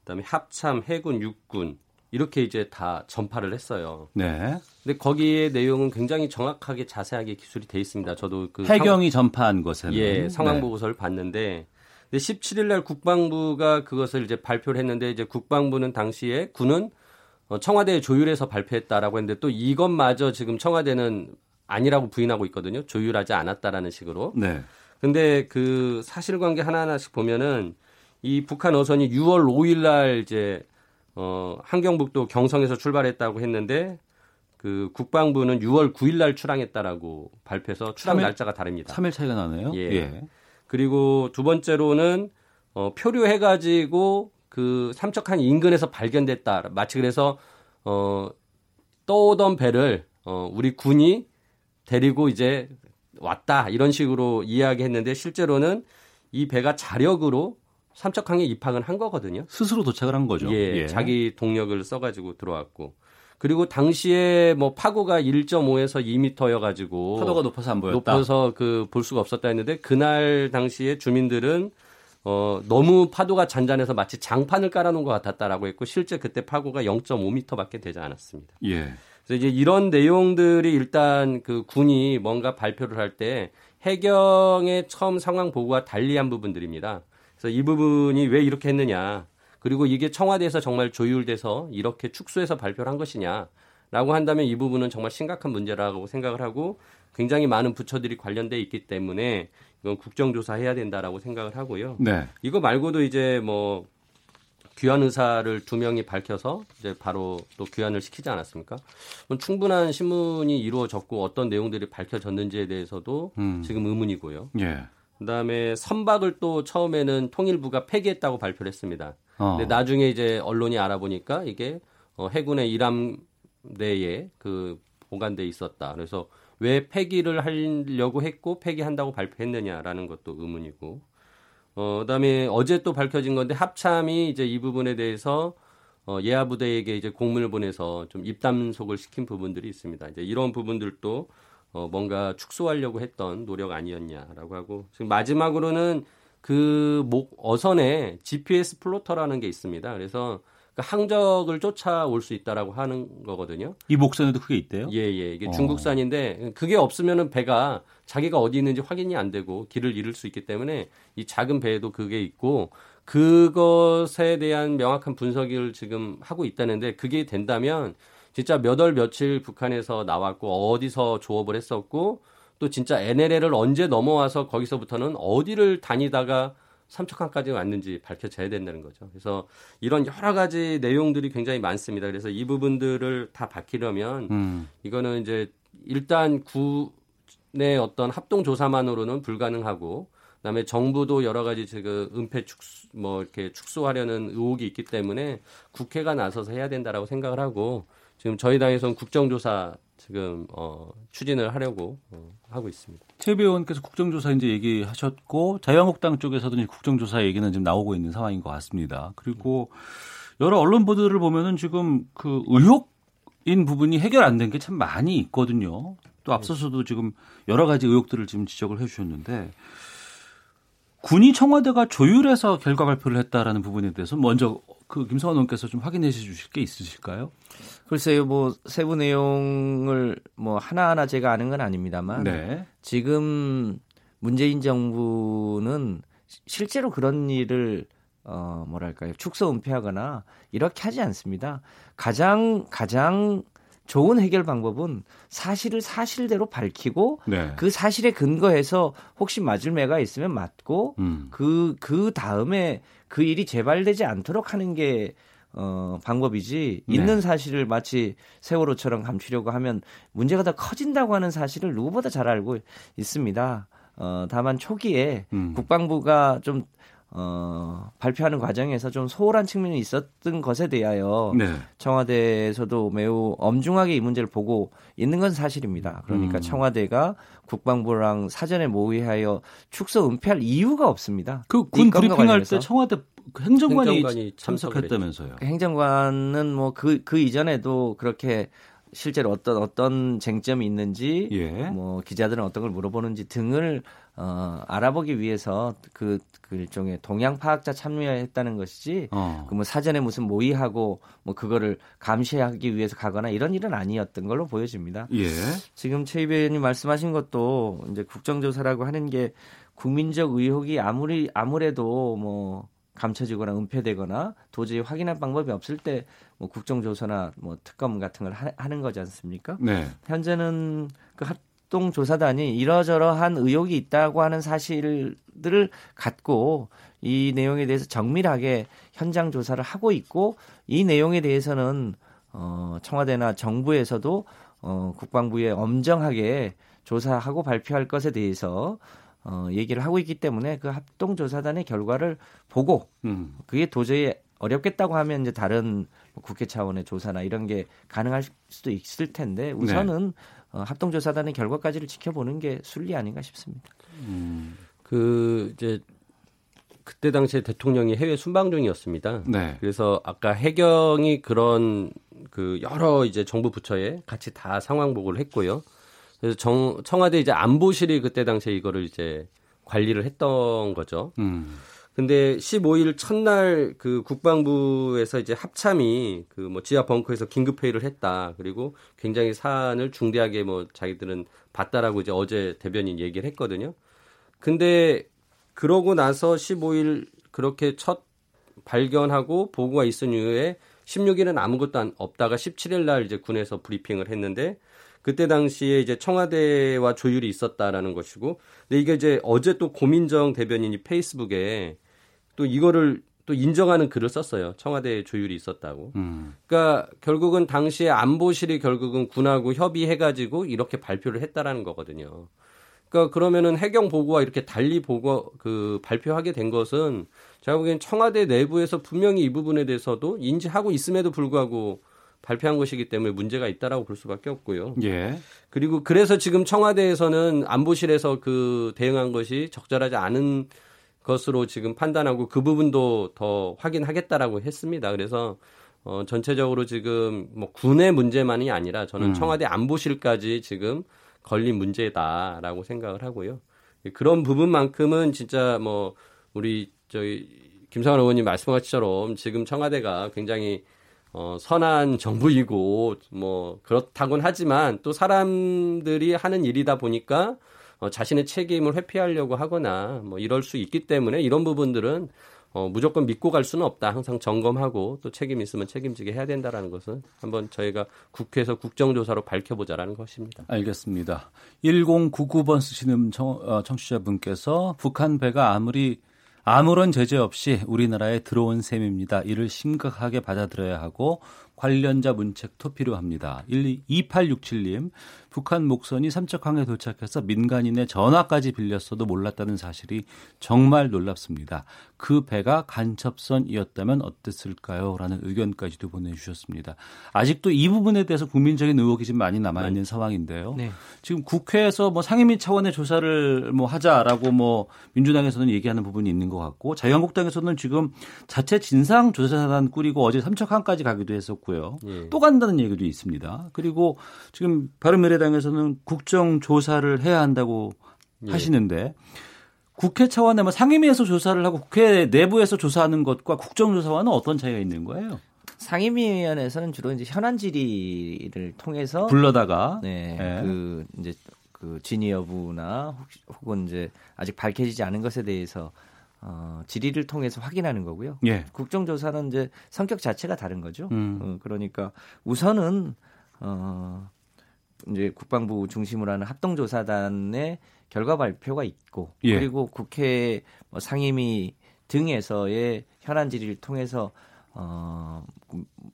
그다음에 합참, 해군, 육군 이렇게 이제 다 전파를 했어요. 네. 근데 거기에 내용은 굉장히 정확하게 자세하게 기술이 돼 있습니다. 저도 그 해경이 전파한 것에는 예, 상황 네. 보고서를 봤는데 근데 17일 날 국방부가 그것을 이제 발표를 했는데 이제 국방부는 당시에 군은 어, 청와대에 조율해서 발표했다라고 했는데 또 이것마저 지금 청와대는 아니라고 부인하고 있거든요. 조율하지 않았다라는 식으로. 네. 근데 그 사실관계 하나하나씩 보면은 이 북한 어선이 6월 5일 날 이제 어 한경북도 경성에서 출발했다고 했는데 그 국방부는 6월 9일 날 출항했다라고 발표해서 출항 삼일- 날짜가 다릅니다. 3일 차이가 나네요. 예. 그리고 두 번째로는 어, 표류해 가지고 그 삼척한 인근에서 발견됐다. 마치 그래서 어, 떠오던 배를 어, 우리 군이 데리고 이제 왔다 이런 식으로 이야기했는데 실제로는 이 배가 자력으로 삼척항에 입항을 한 거거든요. 스스로 도착을 한 거죠. 예, 자기 동력을 써가지고 들어왔고 그리고 당시에 뭐 파고가 1.5에서 2m여가지고 파도가 높아서 안 보였다. 높아서 그 볼 수가 없었다 했는데 그날 당시에 주민들은 어 너무 파도가 잔잔해서 마치 장판을 깔아놓은 것 같았다라고 했고 실제 그때 파고가 0.5m밖에 되지 않았습니다. 예. 그래서 이제 이런 내용들이 일단 그 군이 뭔가 발표를 할 때 해경의 처음 상황 보고와 달리한 부분들입니다. 그래서 이 부분이 왜 이렇게 했느냐. 그리고 이게 청와대에서 정말 조율돼서 이렇게 축소해서 발표를 한 것이냐라고 한다면 이 부분은 정말 심각한 문제라고 생각을 하고 굉장히 많은 부처들이 관련돼 있기 때문에 이건 국정조사해야 된다라고 생각을 하고요. 네. 이거 말고도 이제 뭐 귀환 의사를 두 명이 밝혀서 이제 바로 또 귀환을 시키지 않았습니까? 충분한 신문이 이루어졌고 어떤 내용들이 밝혀졌는지에 대해서도 음. 지금 의문이고요. 예. 그다음에 선박을 또 처음에는 통일부가 폐기했다고 발표를 했습니다. 어. 근데 나중에 이제 언론이 알아보니까 이게 어, 해군의 이람대에 그 보관돼 있었다. 그래서 왜 폐기를 하려고 했고 폐기한다고 발표했느냐라는 것도 의문이고. 어, 그다음에 어제 또 밝혀진 건데 합참이 이제 이 부분에 대해서 어, 예하 부대에게 이제 공문을 보내서 좀 입담속을 시킨 부분들이 있습니다. 이제 이런 부분들도 어, 뭔가 축소하려고 했던 노력 아니었냐라고 하고 지금 마지막으로는 그 목 어선에 GPS 플로터라는 게 있습니다. 그래서 그 항적을 쫓아올 수 있다라고 하는 거거든요. 이 목선에도 그게 있대요? 예, 예. 이게 어. 중국산인데 그게 없으면은 배가 자기가 어디 있는지 확인이 안 되고 길을 잃을 수 있기 때문에 이 작은 배에도 그게 있고 그것에 대한 명확한 분석을 지금 하고 있다는데 그게 된다면 진짜 몇 월 며칠 북한에서 나왔고 어디서 조업을 했었고 또 진짜 NLL을 언제 넘어와서 거기서부터는 어디를 다니다가 삼척항까지 왔는지 밝혀져야 된다는 거죠. 그래서 이런 여러 가지 내용들이 굉장히 많습니다. 그래서 이 부분들을 다 밝히려면 음. 이거는 이제 일단 군의 어떤 합동 조사만으로는 불가능하고 그다음에 정부도 여러 가지 지금 은폐 축소 뭐 이렇게 축소하려는 의혹이 있기 때문에 국회가 나서서 해야 된다라고 생각을 하고 지금 저희 당에서는 국정조사 지금 어 추진을 하려고 어, 하고 있습니다. 최배 의원께서 국정조사 이제 얘기하셨고 자유한국당 쪽에서도 이제 국정조사 얘기는 지금 나오고 있는 상황인 것 같습니다. 그리고 여러 언론 보도를 보면은 지금 그 의혹인 부분이 해결 안 된 게 참 많이 있거든요. 또 앞서서도 지금 여러 가지 의혹들을 지금 지적을 해주셨는데 군이 청와대가 조율해서 결과 발표를 했다라는 부분에 대해서 먼저 그 김성환 의원께서 좀 확인해 주실 게 있으실까요? 글쎄요, 뭐 세부 내용을 뭐 하나하나 제가 아는 건 아닙니다만 네. 지금 문재인 정부는 시- 실제로 그런 일을 어 뭐랄까요 축소 은폐하거나 이렇게 하지 않습니다. 가장 가장 좋은 해결 방법은 사실을 사실대로 밝히고 네. 그 사실에 근거해서 혹시 맞을 매가 있으면 맞고 음. 그, 그 다음에 그 일이 재발되지 않도록 하는 게, 어, 방법이지, 네. 있는 사실을 마치 세월호처럼 감추려고 하면 문제가 더 커진다고 하는 사실을 누구보다 잘 알고 있습니다. 어, 다만 초기에 음. 국방부가 좀, 어, 발표하는 과정에서 좀 소홀한 측면이 있었던 것에 대하여 네. 청와대에서도 매우 엄중하게 이 문제를 보고 있는 건 사실입니다. 그러니까 음. 청와대가 국방부랑 사전에 모의하여 축소 은폐할 이유가 없습니다. 그이군 브리핑할. 때 청와대 그 행정관이, 행정관이 참석했다면서요. 행정관은 뭐 그그 이전에도 그렇게 실제로 어떤 어떤 쟁점이 있는지 예. 뭐 기자들은 어떤 걸 물어보는지 등을 어, 알아보기 위해서 그, 그 일종의 동향 파악자 참여했다는 것이지 어. 그뭐 사전에 무슨 모의하고 뭐 그거를 감시하기 위해서 가거나 이런 일은 아니었던 걸로 보여집니다. 예. 지금 최 의원님 말씀하신 것도 이제 국정조사라고 하는 게 국민적 의혹이 아무리 아무래도 뭐 감춰지거나 은폐되거나 도저히 확인할 방법이 없을 때 뭐 국정조사나 뭐 특검 같은 걸 하, 하는 거지 않습니까? 네. 현재는 그 합동 조사단이 이러저러한 의혹이 있다고 하는 사실들을 갖고 이 내용에 대해서 정밀하게 현장 조사를 하고 있고 이 내용에 대해서는 어 청와대나 정부에서도 어 국방부에 엄정하게 조사하고 발표할 것에 대해서 어 얘기를 하고 있기 때문에 그 합동조사단의 결과를 보고 음. 그게 도저히 어렵겠다고 하면 이제 다른 뭐 국회 차원의 조사나 이런 게 가능할 수도 있을 텐데 우선은 어, 합동조사단의 결과까지를 지켜보는 게 순리 아닌가 싶습니다. 그 이제 그때 당시에 대통령이 해외 순방 중이었습니다. 네. 그래서 아까 해경이 그런 그 여러 이제 정부 부처에 같이 다 상황 보고를 했고요. 그래서 정, 청와대 이제 안보실이 그때 당시에 이거를 이제 관리를 했던 거죠. 음. 근데 15일 첫날 그 국방부에서 이제 합참이 그 뭐 지하 벙커에서 긴급 회의를 했다. 그리고 굉장히 사안을 중대하게 뭐 자기들은 봤다라고 이제 어제 대변인 얘기를 했거든요. 근데 그러고 나서 15일 그렇게 첫 발견하고 보고가 있은 이후에 16일은 아무것도 안, 없다가 17일 날 이제 군에서 브리핑을 했는데 그때 당시에 이제 청와대와 조율이 있었다라는 것이고 근데 이게 이제 어제 또 고민정 대변인이 페이스북에 또 이거를 또 인정하는 글을 썼어요. 청와대 조율이 있었다고. 음. 그러니까 결국은 당시에 안보실이 결국은 군하고 협의해가지고 이렇게 발표를 했다라는 거거든요. 그러니까 그러면은 해경 보고와 이렇게 달리 보고 그 발표하게 된 것은 제가 보기엔 청와대 내부에서 분명히 이 부분에 대해서도 인지하고 있음에도 불구하고 발표한 것이기 때문에 문제가 있다라고 볼 수밖에 없고요. 예. 그리고 그래서 지금 청와대에서는 안보실에서 그 대응한 것이 적절하지 않은 것으로 지금 판단하고 그 부분도 더 확인하겠다라고 했습니다. 그래서 어 전체적으로 지금 뭐 군의 문제만이 아니라 저는 음. 청와대 안보실까지 지금 걸린 문제다라고 생각을 하고요. 그런 부분만큼은 진짜 뭐 우리 저희 김상환 의원님 말씀하신 것처럼 지금 청와대가 굉장히 어, 선한 정부이고 뭐 그렇다곤 하지만 또 사람들이 하는 일이다 보니까 어, 자신의 책임을 회피하려고 하거나 뭐 이럴 수 있기 때문에 이런 부분들은 어, 무조건 믿고 갈 수는 없다. 항상 점검하고 또 책임 있으면 책임지게 해야 된다라는 것은 한번 저희가 국회에서 국정조사로 밝혀보자라는 것입니다. 알겠습니다. 1099번 쓰시는 청, 어, 청취자분께서 북한 배가 아무리 아무런 제재 없이 우리나라에 들어온 셈입니다. 이를 심각하게 받아들여야 하고 관련자 문책도 필요합니다. 2867님, 북한 목선이 삼척항에 도착해서 민간인의 전화까지 빌렸어도 몰랐다는 사실이 정말 놀랍습니다. 그 배가 간첩선이었다면 어땠을까요? 라는 의견까지도 보내주셨습니다. 아직도 이 부분에 대해서 국민적인 의혹이 좀 많이 남아있는 상황인데요. 네. 지금 국회에서 뭐 상임위 차원의 조사를 뭐 하자라고 뭐 민주당에서는 얘기하는 부분이 있는 것 같고 자유한국당에서는 지금 자체 진상조사단 꾸리고 어제 삼척항까지 가기도 했었고요. 예. 또 간다는 얘기도 있습니다. 그리고 지금 바른미래당 에서는 국정조사를 해야 한다고 예. 하시는데 국회 차원의 뭐 상임위에서 조사를 하고 국회 내부에서 조사하는 것과 국정조사와는 어떤 차이가 있는 거예요? 상임위원회에서는 주로 이제 현안 질의를 통해서 불러다가 네, 예. 그 이제 그 진위 여부나 혹은 이제 아직 밝혀지지 않은 것에 대해서 어, 질의를 통해서 확인하는 거고요. 예. 국정조사는 이제 성격 자체가 다른 거죠. 음. 어, 그러니까 우선은 어, 이제 국방부 중심으로 하는 합동조사단의 결과 발표가 있고 예. 그리고 국회 뭐 상임위 등에서의 현안 질의를 통해서 어,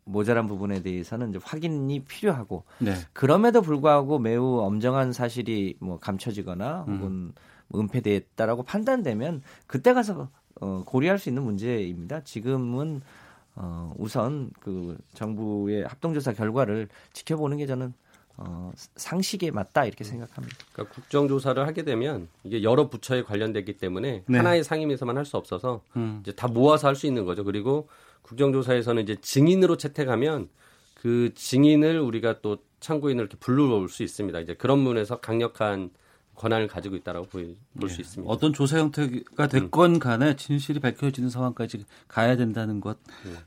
모자란 부분에 대해서는 이제 확인이 필요하고 네. 그럼에도 불구하고 매우 엄정한 사실이 뭐 감춰지거나 음. 혹은 뭐 은폐됐다라고 판단되면 그때 가서 어, 고려할 수 있는 문제입니다. 지금은 어, 우선 그 정부의 합동조사 결과를 지켜보는 게 저는 어, 상식에 맞다 이렇게 생각합니다. 그러니까 국정조사를 하게 되면 이게 여러 부처에 관련되기 때문에 네. 하나의 상임에서만 할 수 없어서 음. 이제 다 모아서 할 수 있는 거죠. 그리고 국정조사에서는 이제 증인으로 채택하면 그 증인을 우리가 또 참고인을 이렇게 불러올 수 있습니다. 이제 그런 면에서 강력한 권한을 가지고 있다라고 볼수 예. 있습니다. 어떤 조사 형태가 됐건 간에 진실이 밝혀지는 상황까지 가야 된다는 것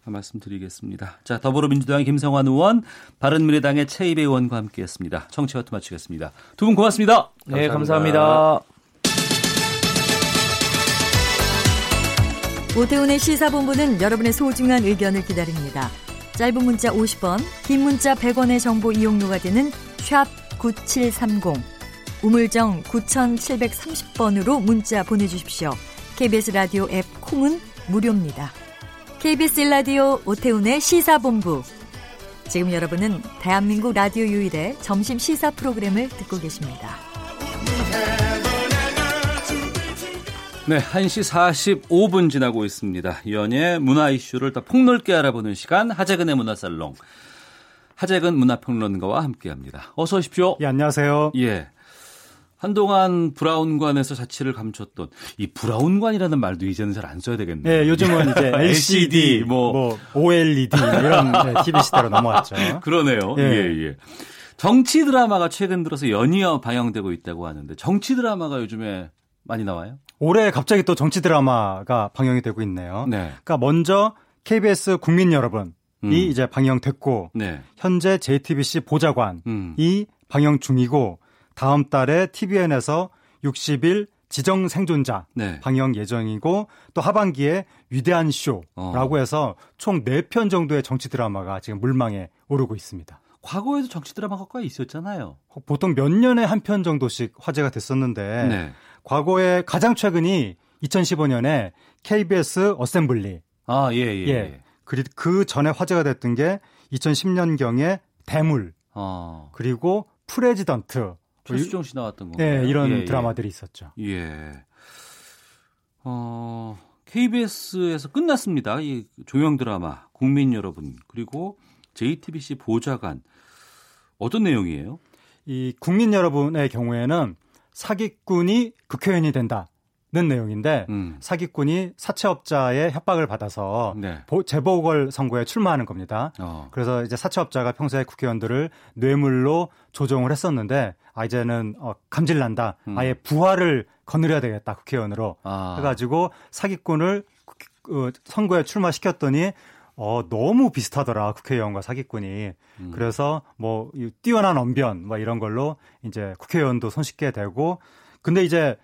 말씀드리겠습니다. 자, 더불어민주당의 김성환 의원, 바른미래당의 최이배 의원과 함께했습니다. 청취와투 마치겠습니다. 두 분 고맙습니다. 네, 감사합니다. 감사합니다. 오태훈의 시사본부는 여러분의 소중한 의견을 기다립니다. 짧은 문자 50원, 긴 문자 100원의 정보 이용료가 되는 샵 9730, 우물정 9730번으로 문자 보내주십시오. KBS 라디오 앱 콩은 무료입니다. KBS 라디오 오태훈의 시사본부. 지금 여러분은 대한민국 라디오 유일의 점심 시사 프로그램을 듣고 계십니다. 네, 1시 45분 지나고 있습니다. 연예 문화 이슈를 더 폭넓게 알아보는 시간 하재근의 문화살롱. 하재근 문화평론가와 함께합니다. 어서 오십시오. 예, 안녕하세요. 예. 한동안 브라운관에서 자취를 감췄던 이 브라운관이라는 말도 이제는 잘 안 써야 되겠네요. 네, 요즘은 이제 LCD, 뭐, 뭐, OLED 이런 네, TV 시대로 넘어왔죠. 그러네요. 예, 예. 예. 정치 드라마가 최근 들어서 연이어 방영되고 있다고 하는데 정치 드라마가 요즘에 많이 나와요? 올해 갑자기 또 정치 드라마가 방영이 되고 있네요. 네. 그러니까 먼저 KBS 국민 여러분이 음. 이제 방영됐고 네. 현재 JTBC 보좌관이 음. 방영 중이고 다음 달에 TVN에서 60일 지정 생존자 네. 방영 예정이고 또 하반기에 위대한 쇼라고 어. 해서 총 4편 정도의 정치 드라마가 지금 물망에 오르고 있습니다. 과거에도 정치 드라마가 꽤 있었잖아요. 보통 몇 년에 한 편 정도씩 화제가 됐었는데 네. 과거에 가장 최근이 2015년에 KBS 어셈블리 아, 예, 예. 예. 예. 그리 그 전에 화제가 됐던 게 2010년경에 대물 어. 그리고 프레지던트 최수종 씨 나왔던 거. 예, 이런 예, 드라마들이 있었죠. 예. 어, KBS에서 끝났습니다. 이 조명 드라마 국민 여러분 그리고 JTBC 보좌관 어떤 내용이에요? 이 국민 여러분의 경우에는 사기꾼이 국회의원이 된다 는 내용인데 음. 사기꾼이 사채업자의 협박을 받아서 네. 보- 재보궐 선거에 출마하는 겁니다. 어. 그래서 이제 사채업자가 평소에 국회의원들을 뇌물로 조종을 했었는데 아 이제는 어, 감질난다. 음. 아예 부활을 거느려야 되겠다 국회의원으로 아. 해가지고 사기꾼을 국- 어, 선거에 출마시켰더니 어 너무 비슷하더라 국회의원과 사기꾼이 음. 그래서 뭐이 뛰어난 언변 뭐 이런 걸로 이제 국회의원도 손쉽게 되고 근데 이제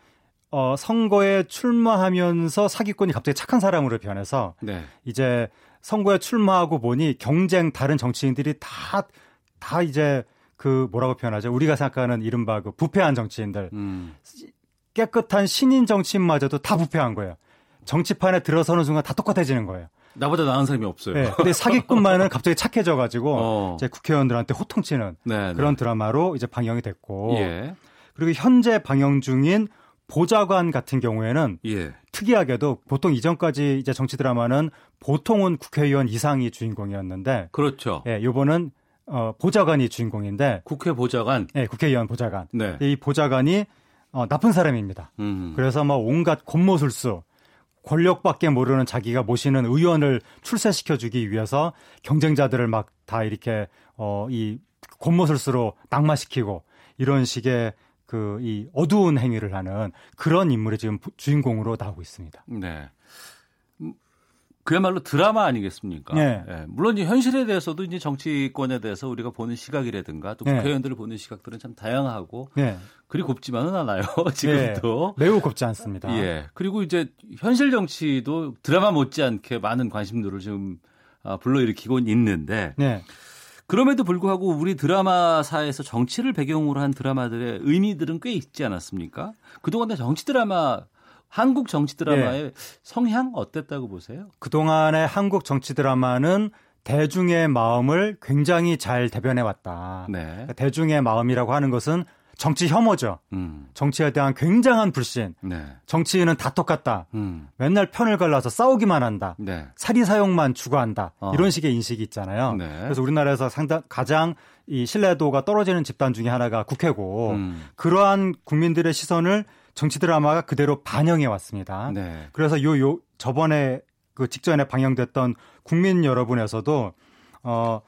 어 선거에 출마하면서 사기꾼이 갑자기 착한 사람으로 변해서 네. 이제 선거에 출마하고 보니 경쟁 다른 정치인들이 다, 다 이제 그 뭐라고 표현하죠? 우리가 생각하는 이른바 그 부패한 정치인들. 음. 깨끗한 신인 정치인마저도 다 부패한 거예요. 정치판에 들어서는 순간 다 똑같아지는 거예요. 나보다 나은 사람이 없어요. 네. 근데 사기꾼만은 갑자기 착해져가지고 어. 이제 국회의원들한테 호통치는 네, 그런 네. 드라마로 이제 방영이 됐고. 예. 그리고 현재 방영 중인 보좌관 같은 경우에는 예. 특이하게도 보통 이전까지 이제 정치 드라마는 보통은 국회의원 이상이 주인공이었는데 그렇죠. 예, 요번은 어, 보좌관이 주인공인데 국회 보좌관. 예, 국회의원 보좌관. 네. 이 보좌관이 어, 나쁜 사람입니다. 음. 그래서 막 온갖 곤모술수 권력밖에 모르는 자기가 모시는 의원을 출세시켜 주기 위해서 경쟁자들을 막 다 이렇게 어, 이 곤모술수로 낙마시키고 이런 식의 그 이 어두운 행위를 하는 그런 인물이 지금 부- 주인공으로 나오고 있습니다. 네. 음, 그야말로 드라마 아니겠습니까? 네. 예, 물론 이제 현실에 대해서도 이제 정치권에 대해서 우리가 보는 시각이라든가 또 네. 국회의원들을 보는 시각들은 참 다양하고 네. 그리 곱지만은 않아요. 지금도. 네, 매우 곱지 않습니다. 예. 그리고 이제 현실 정치도 드라마 못지않게 많은 관심도를 지금 아, 불러일으키고 있는데 네. 그럼에도 불구하고 우리 드라마사에서 정치를 배경으로 한 드라마들의 의미들은 꽤 있지 않았습니까? 그동안의 정치 드라마 한국 정치 드라마의 네. 성향 어땠다고 보세요? 그동안의 한국 정치 드라마는 대중의 마음을 굉장히 잘 대변해 왔다. 네. 대중의 마음이라고 하는 것은 정치 혐오죠. 음. 정치에 대한 굉장한 불신. 네. 정치인은 다 똑같다. 음. 맨날 편을 갈라서 싸우기만 한다. 네. 사리 사욕만 추구한다. 어. 이런 식의 인식이 있잖아요. 네. 그래서 우리나라에서 상당 가장 이 신뢰도가 떨어지는 집단 중에 하나가 국회고 음. 그러한 국민들의 시선을 정치 드라마가 그대로 반영해 왔습니다. 네. 그래서 요, 요, 저번에 그 직전에 방영됐던 국민 여러분에서도, 어,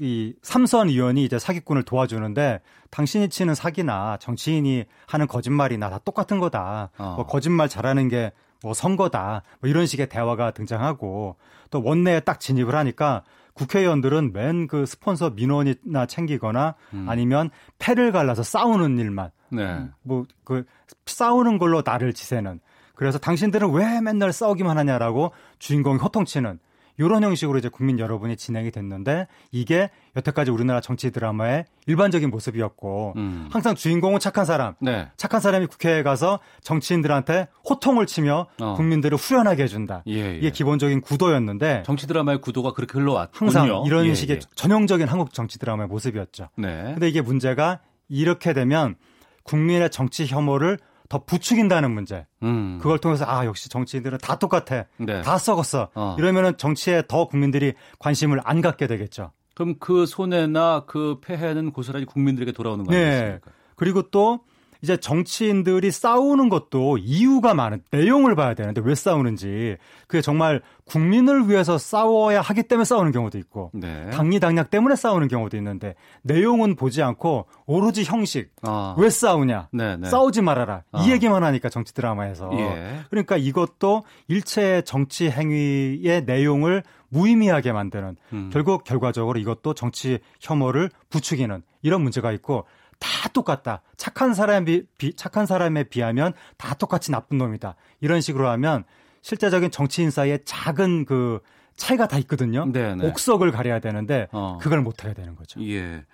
이 삼선 의원이 이제 사기꾼을 도와주는데 당신이 치는 사기나 정치인이 하는 거짓말이나 다 똑같은 거다. 어. 뭐 거짓말 잘하는 게 뭐 선거다. 뭐 이런 식의 대화가 등장하고 또 원내에 딱 진입을 하니까 국회의원들은 맨 그 스폰서 민원이나 챙기거나 음. 아니면 패를 갈라서 싸우는 일만 네. 뭐그 싸우는 걸로 나를 지새는 그래서 당신들은 왜 맨날 싸우기만 하냐라고 주인공이 호통치는 이런 형식으로 이제 국민 여러분이 진행이 됐는데 이게 여태까지 우리나라 정치 드라마의 일반적인 모습이었고 음. 항상 주인공은 착한 사람 네. 착한 사람이 국회에 가서 정치인들한테 호통을 치며 어. 국민들을 후련하게 해준다. 예, 예. 이게 기본적인 구도였는데 정치 드라마의 구도가 그렇게 흘러왔군요. 항상 이런 예, 식의 예. 전형적인 한국 정치 드라마의 모습이었죠. 네. 근데 이게 문제가 이렇게 되면 국민의 정치 혐오를 더 부추긴다는 문제. 음. 그걸 통해서 아 역시 정치인들은 다 똑같아. 네. 다 썩었어. 어. 이러면은 정치에 더 국민들이 관심을 안 갖게 되겠죠. 그럼 그 손해나 그 폐해는 고스란히 국민들에게 돌아오는 거 네. 아니겠습니까? 그리고 또 이제 정치인들이 싸우는 것도 이유가 많은 내용을 봐야 되는데 왜 싸우는지 그게 정말 국민을 위해서 싸워야 하기 때문에 싸우는 경우도 있고 네. 당리당략 때문에 싸우는 경우도 있는데 내용은 보지 않고 오로지 형식 아. 왜 싸우냐 네, 네. 싸우지 말아라 아. 이 얘기만 하니까 정치 드라마에서 예. 그러니까 이것도 일체 정치 행위의 내용을 무의미하게 만드는 음. 결국 결과적으로 이것도 정치 혐오를 부추기는 이런 문제가 있고 다 똑같다. 착한 사람이 비, 착한 사람에 비하면 다 똑같이 나쁜 놈이다. 이런 식으로 하면 실제적인 정치인 사이에 작은 그 차이가 다 있거든요. 네, 네. 옥석을 가려야 되는데 어. 그걸 못 하게 되는 거죠. 예.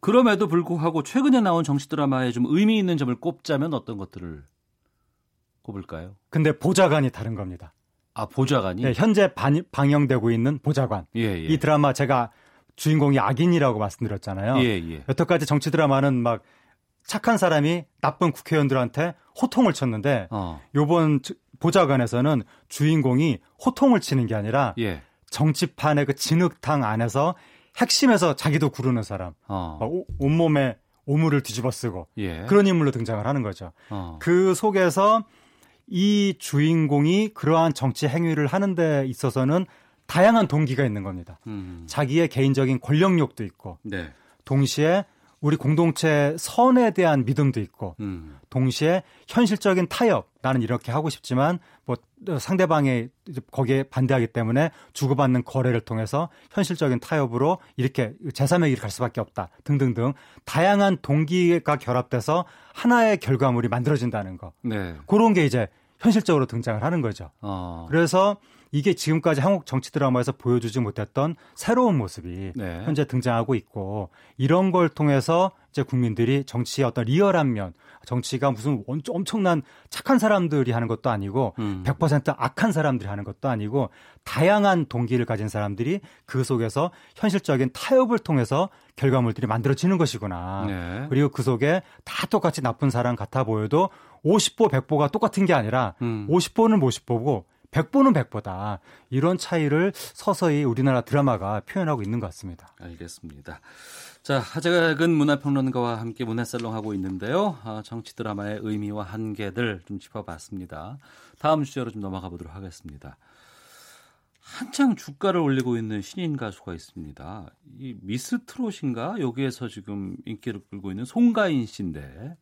그럼에도 불구하고 최근에 나온 정치 드라마에 좀 의미 있는 점을 꼽자면 어떤 것들을 꼽을까요? 근데 보좌관이 다른 겁니다. 아 보좌관이 네, 현재 반, 방영되고 있는 보좌관. 예, 예. 이 드라마 제가 주인공이 악인이라고 말씀드렸잖아요. 예, 예. 여태까지 정치 드라마는 막 착한 사람이 나쁜 국회의원들한테 호통을 쳤는데 어. 요번 주- 보좌관에서는 주인공이 호통을 치는 게 아니라 예. 정치판의 그 진흙탕 안에서 핵심에서 자기도 구르는 사람, 어. 막 오- 온몸에 오물을 뒤집어 쓰고 예. 그런 인물로 등장을 하는 거죠. 어. 그 속에서 이 주인공이 그러한 정치 행위를 하는 데 있어서는 다양한 동기가 있는 겁니다. 음. 자기의 개인적인 권력욕도 있고 네. 동시에 우리 공동체 선에 대한 믿음도 있고 음. 동시에 현실적인 타협 나는 이렇게 하고 싶지만 뭐 상대방이 이제 거기에 반대하기 때문에 주고받는 거래를 통해서 현실적인 타협으로 이렇게 제3의 길을 갈 수밖에 없다 등등등 다양한 동기가 결합돼서 하나의 결과물이 만들어진다는 거 네. 그런 게 이제 현실적으로 등장을 하는 거죠. 어. 그래서 이게 지금까지 한국 정치 드라마에서 보여주지 못했던 새로운 모습이 네. 현재 등장하고 있고 이런 걸 통해서 이제 국민들이 정치의 어떤 리얼한 면 정치가 무슨 원- 엄청난 착한 사람들이 하는 것도 아니고 음. 100% 악한 사람들이 하는 것도 아니고 다양한 동기를 가진 사람들이 그 속에서 현실적인 타협을 통해서 결과물들이 만들어지는 것이구나. 네. 그리고 그 속에 다 똑같이 나쁜 사람 같아 보여도 50보 100보가 똑같은 게 아니라 음. 50보는 50보고 100보는 100보다. 이런 차이를 서서히 우리나라 드라마가 표현하고 있는 것 같습니다. 알겠습니다. 자, 하재근 문화평론가와 함께 문화살롱 하고 있는데요. 아, 정치 드라마의 의미와 한계들 좀 짚어봤습니다. 다음 주제로 좀 넘어가 보도록 하겠습니다. 한창 주가를 올리고 있는 신인 가수가 있습니다. 이 미스 트롯인가? 여기에서 지금 인기를 끌고 있는 송가인 씨인데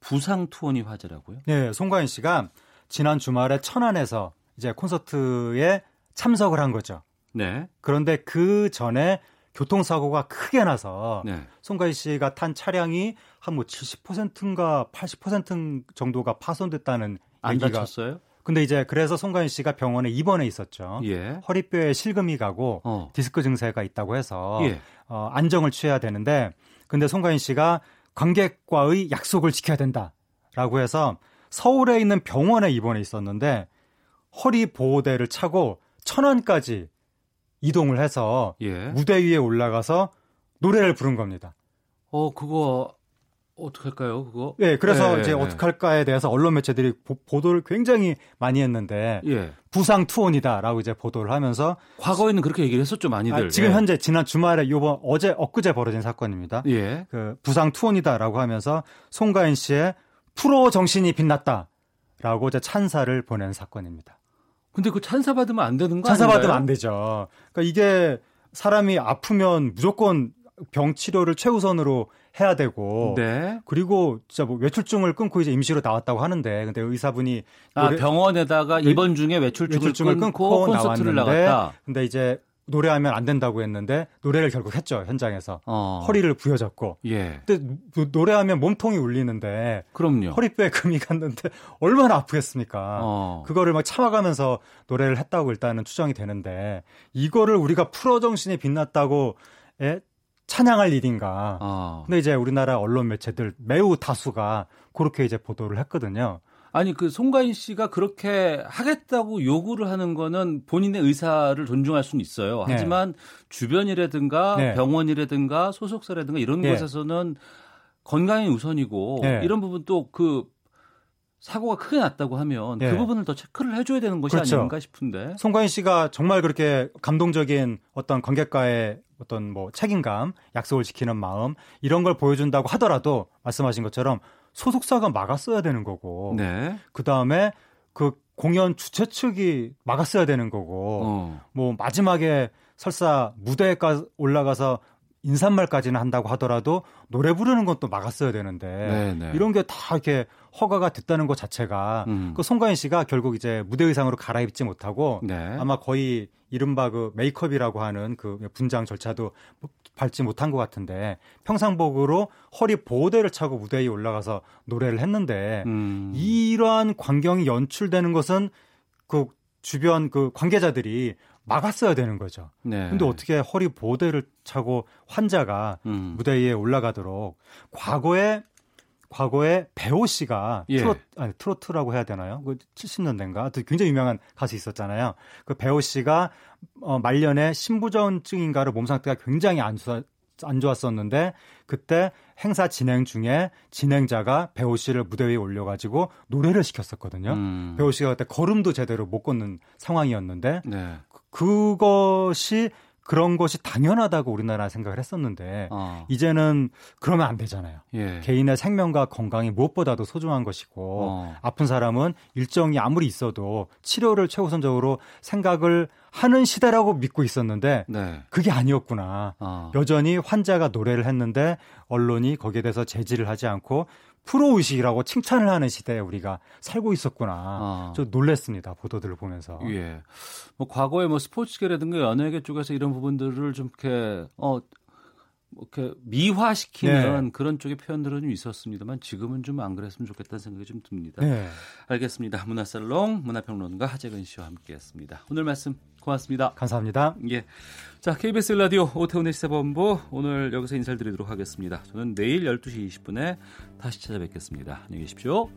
부상 투혼이 화제라고요? 네, 송가인 씨가 지난 주말에 천안에서 이제 콘서트에 참석을 한 거죠. 네. 그런데 그 전에 교통사고가 크게 나서 네. 송가인 씨가 탄 차량이 한 뭐 70%인가 80% 정도가 파손됐다는 안 얘기가 다쳤어요? 근데 이제 그래서 송가인 씨가 병원에 입원해 있었죠. 예. 허리뼈에 실금이 가고 어. 디스크 증세가 있다고 해서 예. 어, 안정을 취해야 되는데 근데 송가인 씨가 관객과의 약속을 지켜야 된다라고 해서 서울에 있는 병원에 입원해 있었는데 허리 보호대를 차고 천안까지 이동을 해서 예. 무대 위에 올라가서 노래를 부른 겁니다. 어, 그거 어떡할까요? 그거? 예, 그래서 예, 이제 예. 어떡할까에 대해서 언론 매체들이 보, 도를 굉장히 많이 했는데 예. 부상 투혼이다라고 이제 보도를 하면서 과거에는 그렇게 얘기를 했었죠, 많이들. 아, 지금 예. 현재 지난 주말에 요번 어제 엊그제 벌어진 사건입니다. 예. 그 부상 투혼이다라고 하면서 송가인 씨의 프로 정신이 빛났다라고 이제 찬사를 보낸 사건입니다. 근데 그 찬사 받으면 안 되는 거 찬사 아닌가요? 받으면 안 되죠. 그러니까 이게 사람이 아프면 무조건 병 치료를 최우선으로 해야 되고 네. 그리고 진짜 뭐 외출증을 끊고 이제 임시로 나왔다고 하는데 근데 의사분이 아, 병원에다가 입원 중에 외출증을, 외출증을 끊고, 끊고 콘서트를 나왔는데 나갔다. 근데 이제 노래하면 안 된다고 했는데 노래를 결국 했죠 현장에서 어. 허리를 부여잡고 예. 근데 노- 노래하면 몸통이 울리는데 그럼요. 허리뼈에 금이 갔는데 얼마나 아프겠습니까? 어. 그거를 막 참아가면서 노래를 했다고 일단은 추정이 되는데 이거를 우리가 프로 정신이 빛났다고 예? 찬양할 일인가? 어. 근데 이제 우리나라 언론 매체들 매우 다수가 그렇게 이제 보도를 했거든요. 아니 그 송가인 씨가 그렇게 하겠다고 요구를 하는 거는 본인의 의사를 존중할 수는 있어요. 네. 하지만 주변이라든가 네. 병원이라든가 소속사라든가 이런 네. 곳에서는 건강이 우선이고 네. 이런 부분도 그 사고가 크게 났다고 하면 네. 그 부분을 더 체크를 해줘야 되는 것이 그렇죠. 아닌가 싶은데. 송가인 씨가 정말 그렇게 감동적인 어떤 관객과의 어떤 뭐 책임감, 약속을 지키는 마음 이런 걸 보여준다고 하더라도 말씀하신 것처럼 소속사가 막았어야 되는 거고 네. 그 다음에 그 공연 주최 측이 막았어야 되는 거고 어. 뭐 마지막에 설사 무대에 올라가서 인사말까지는 한다고 하더라도 노래 부르는 건 또 막았어야 되는데 네, 네. 이런 게 다 이렇게 허가가 됐다는 것 자체가 음. 그 송가인 씨가 결국 이제 무대 의상으로 갈아입지 못하고 네. 아마 거의 이른바 그 메이크업이라고 하는 그 분장 절차도 밟지 못한 것 같은데 평상복으로 허리 보호대를 차고 무대 위에 올라가서 노래를 했는데 음. 이러한 광경이 연출되는 것은 그 주변 그 관계자들이 막았어야 되는 거죠. 네. 근데 어떻게 허리 보호대를 차고 환자가 음. 무대 위에 올라가도록 과거에 과거에 배호 씨가 예. 트로트 아니 트로트라고 해야 되나요? 그 70년대인가? 굉장히 유명한 가수 있었잖아요. 그 배호 씨가 어 말년에 신부전증인가를 몸 상태가 굉장히 안, 좋아, 안 좋았었는데 그때 행사 진행 중에 진행자가 배호 씨를 무대 위에 올려가지고 노래를 시켰었거든요. 음. 배호 씨가 그때 걸음도 제대로 못 걷는 상황이었는데 네. 그것이 그런 것이 당연하다고 우리나라 생각을 했었는데 어. 이제는 그러면 안 되잖아요. 예. 개인의 생명과 건강이 무엇보다도 소중한 것이고 어. 아픈 사람은 일정이 아무리 있어도 치료를 최우선적으로 생각을 하는 시대라고 믿고 있었는데 네. 그게 아니었구나. 어. 여전히 환자가 노래를 했는데 언론이 거기에 대해서 제지를 하지 않고 프로 의식이라고 칭찬을 하는 시대에 우리가 살고 있었구나. 어. 저 놀랬습니다. 보도들을 보면서. 예. 뭐 과거에 뭐 스포츠계라든가 연예계 쪽에서 이런 부분들을 좀 이렇게 어 뭐 이렇게 미화시키는 네. 그런 쪽의 표현들은 좀 있었습니다만 지금은 좀 안 그랬으면 좋겠다는 생각이 좀 듭니다. 네. 알겠습니다. 문화살롱 문화평론가 하재근 씨와 함께했습니다. 오늘 말씀 고맙습니다. 감사합니다. 예. 자, KBS 라디오 오태훈의 시사본부 오늘 여기서 인사를 드리도록 하겠습니다. 저는 내일 12시 20분에 다시 찾아뵙겠습니다. 안녕히 계십시오.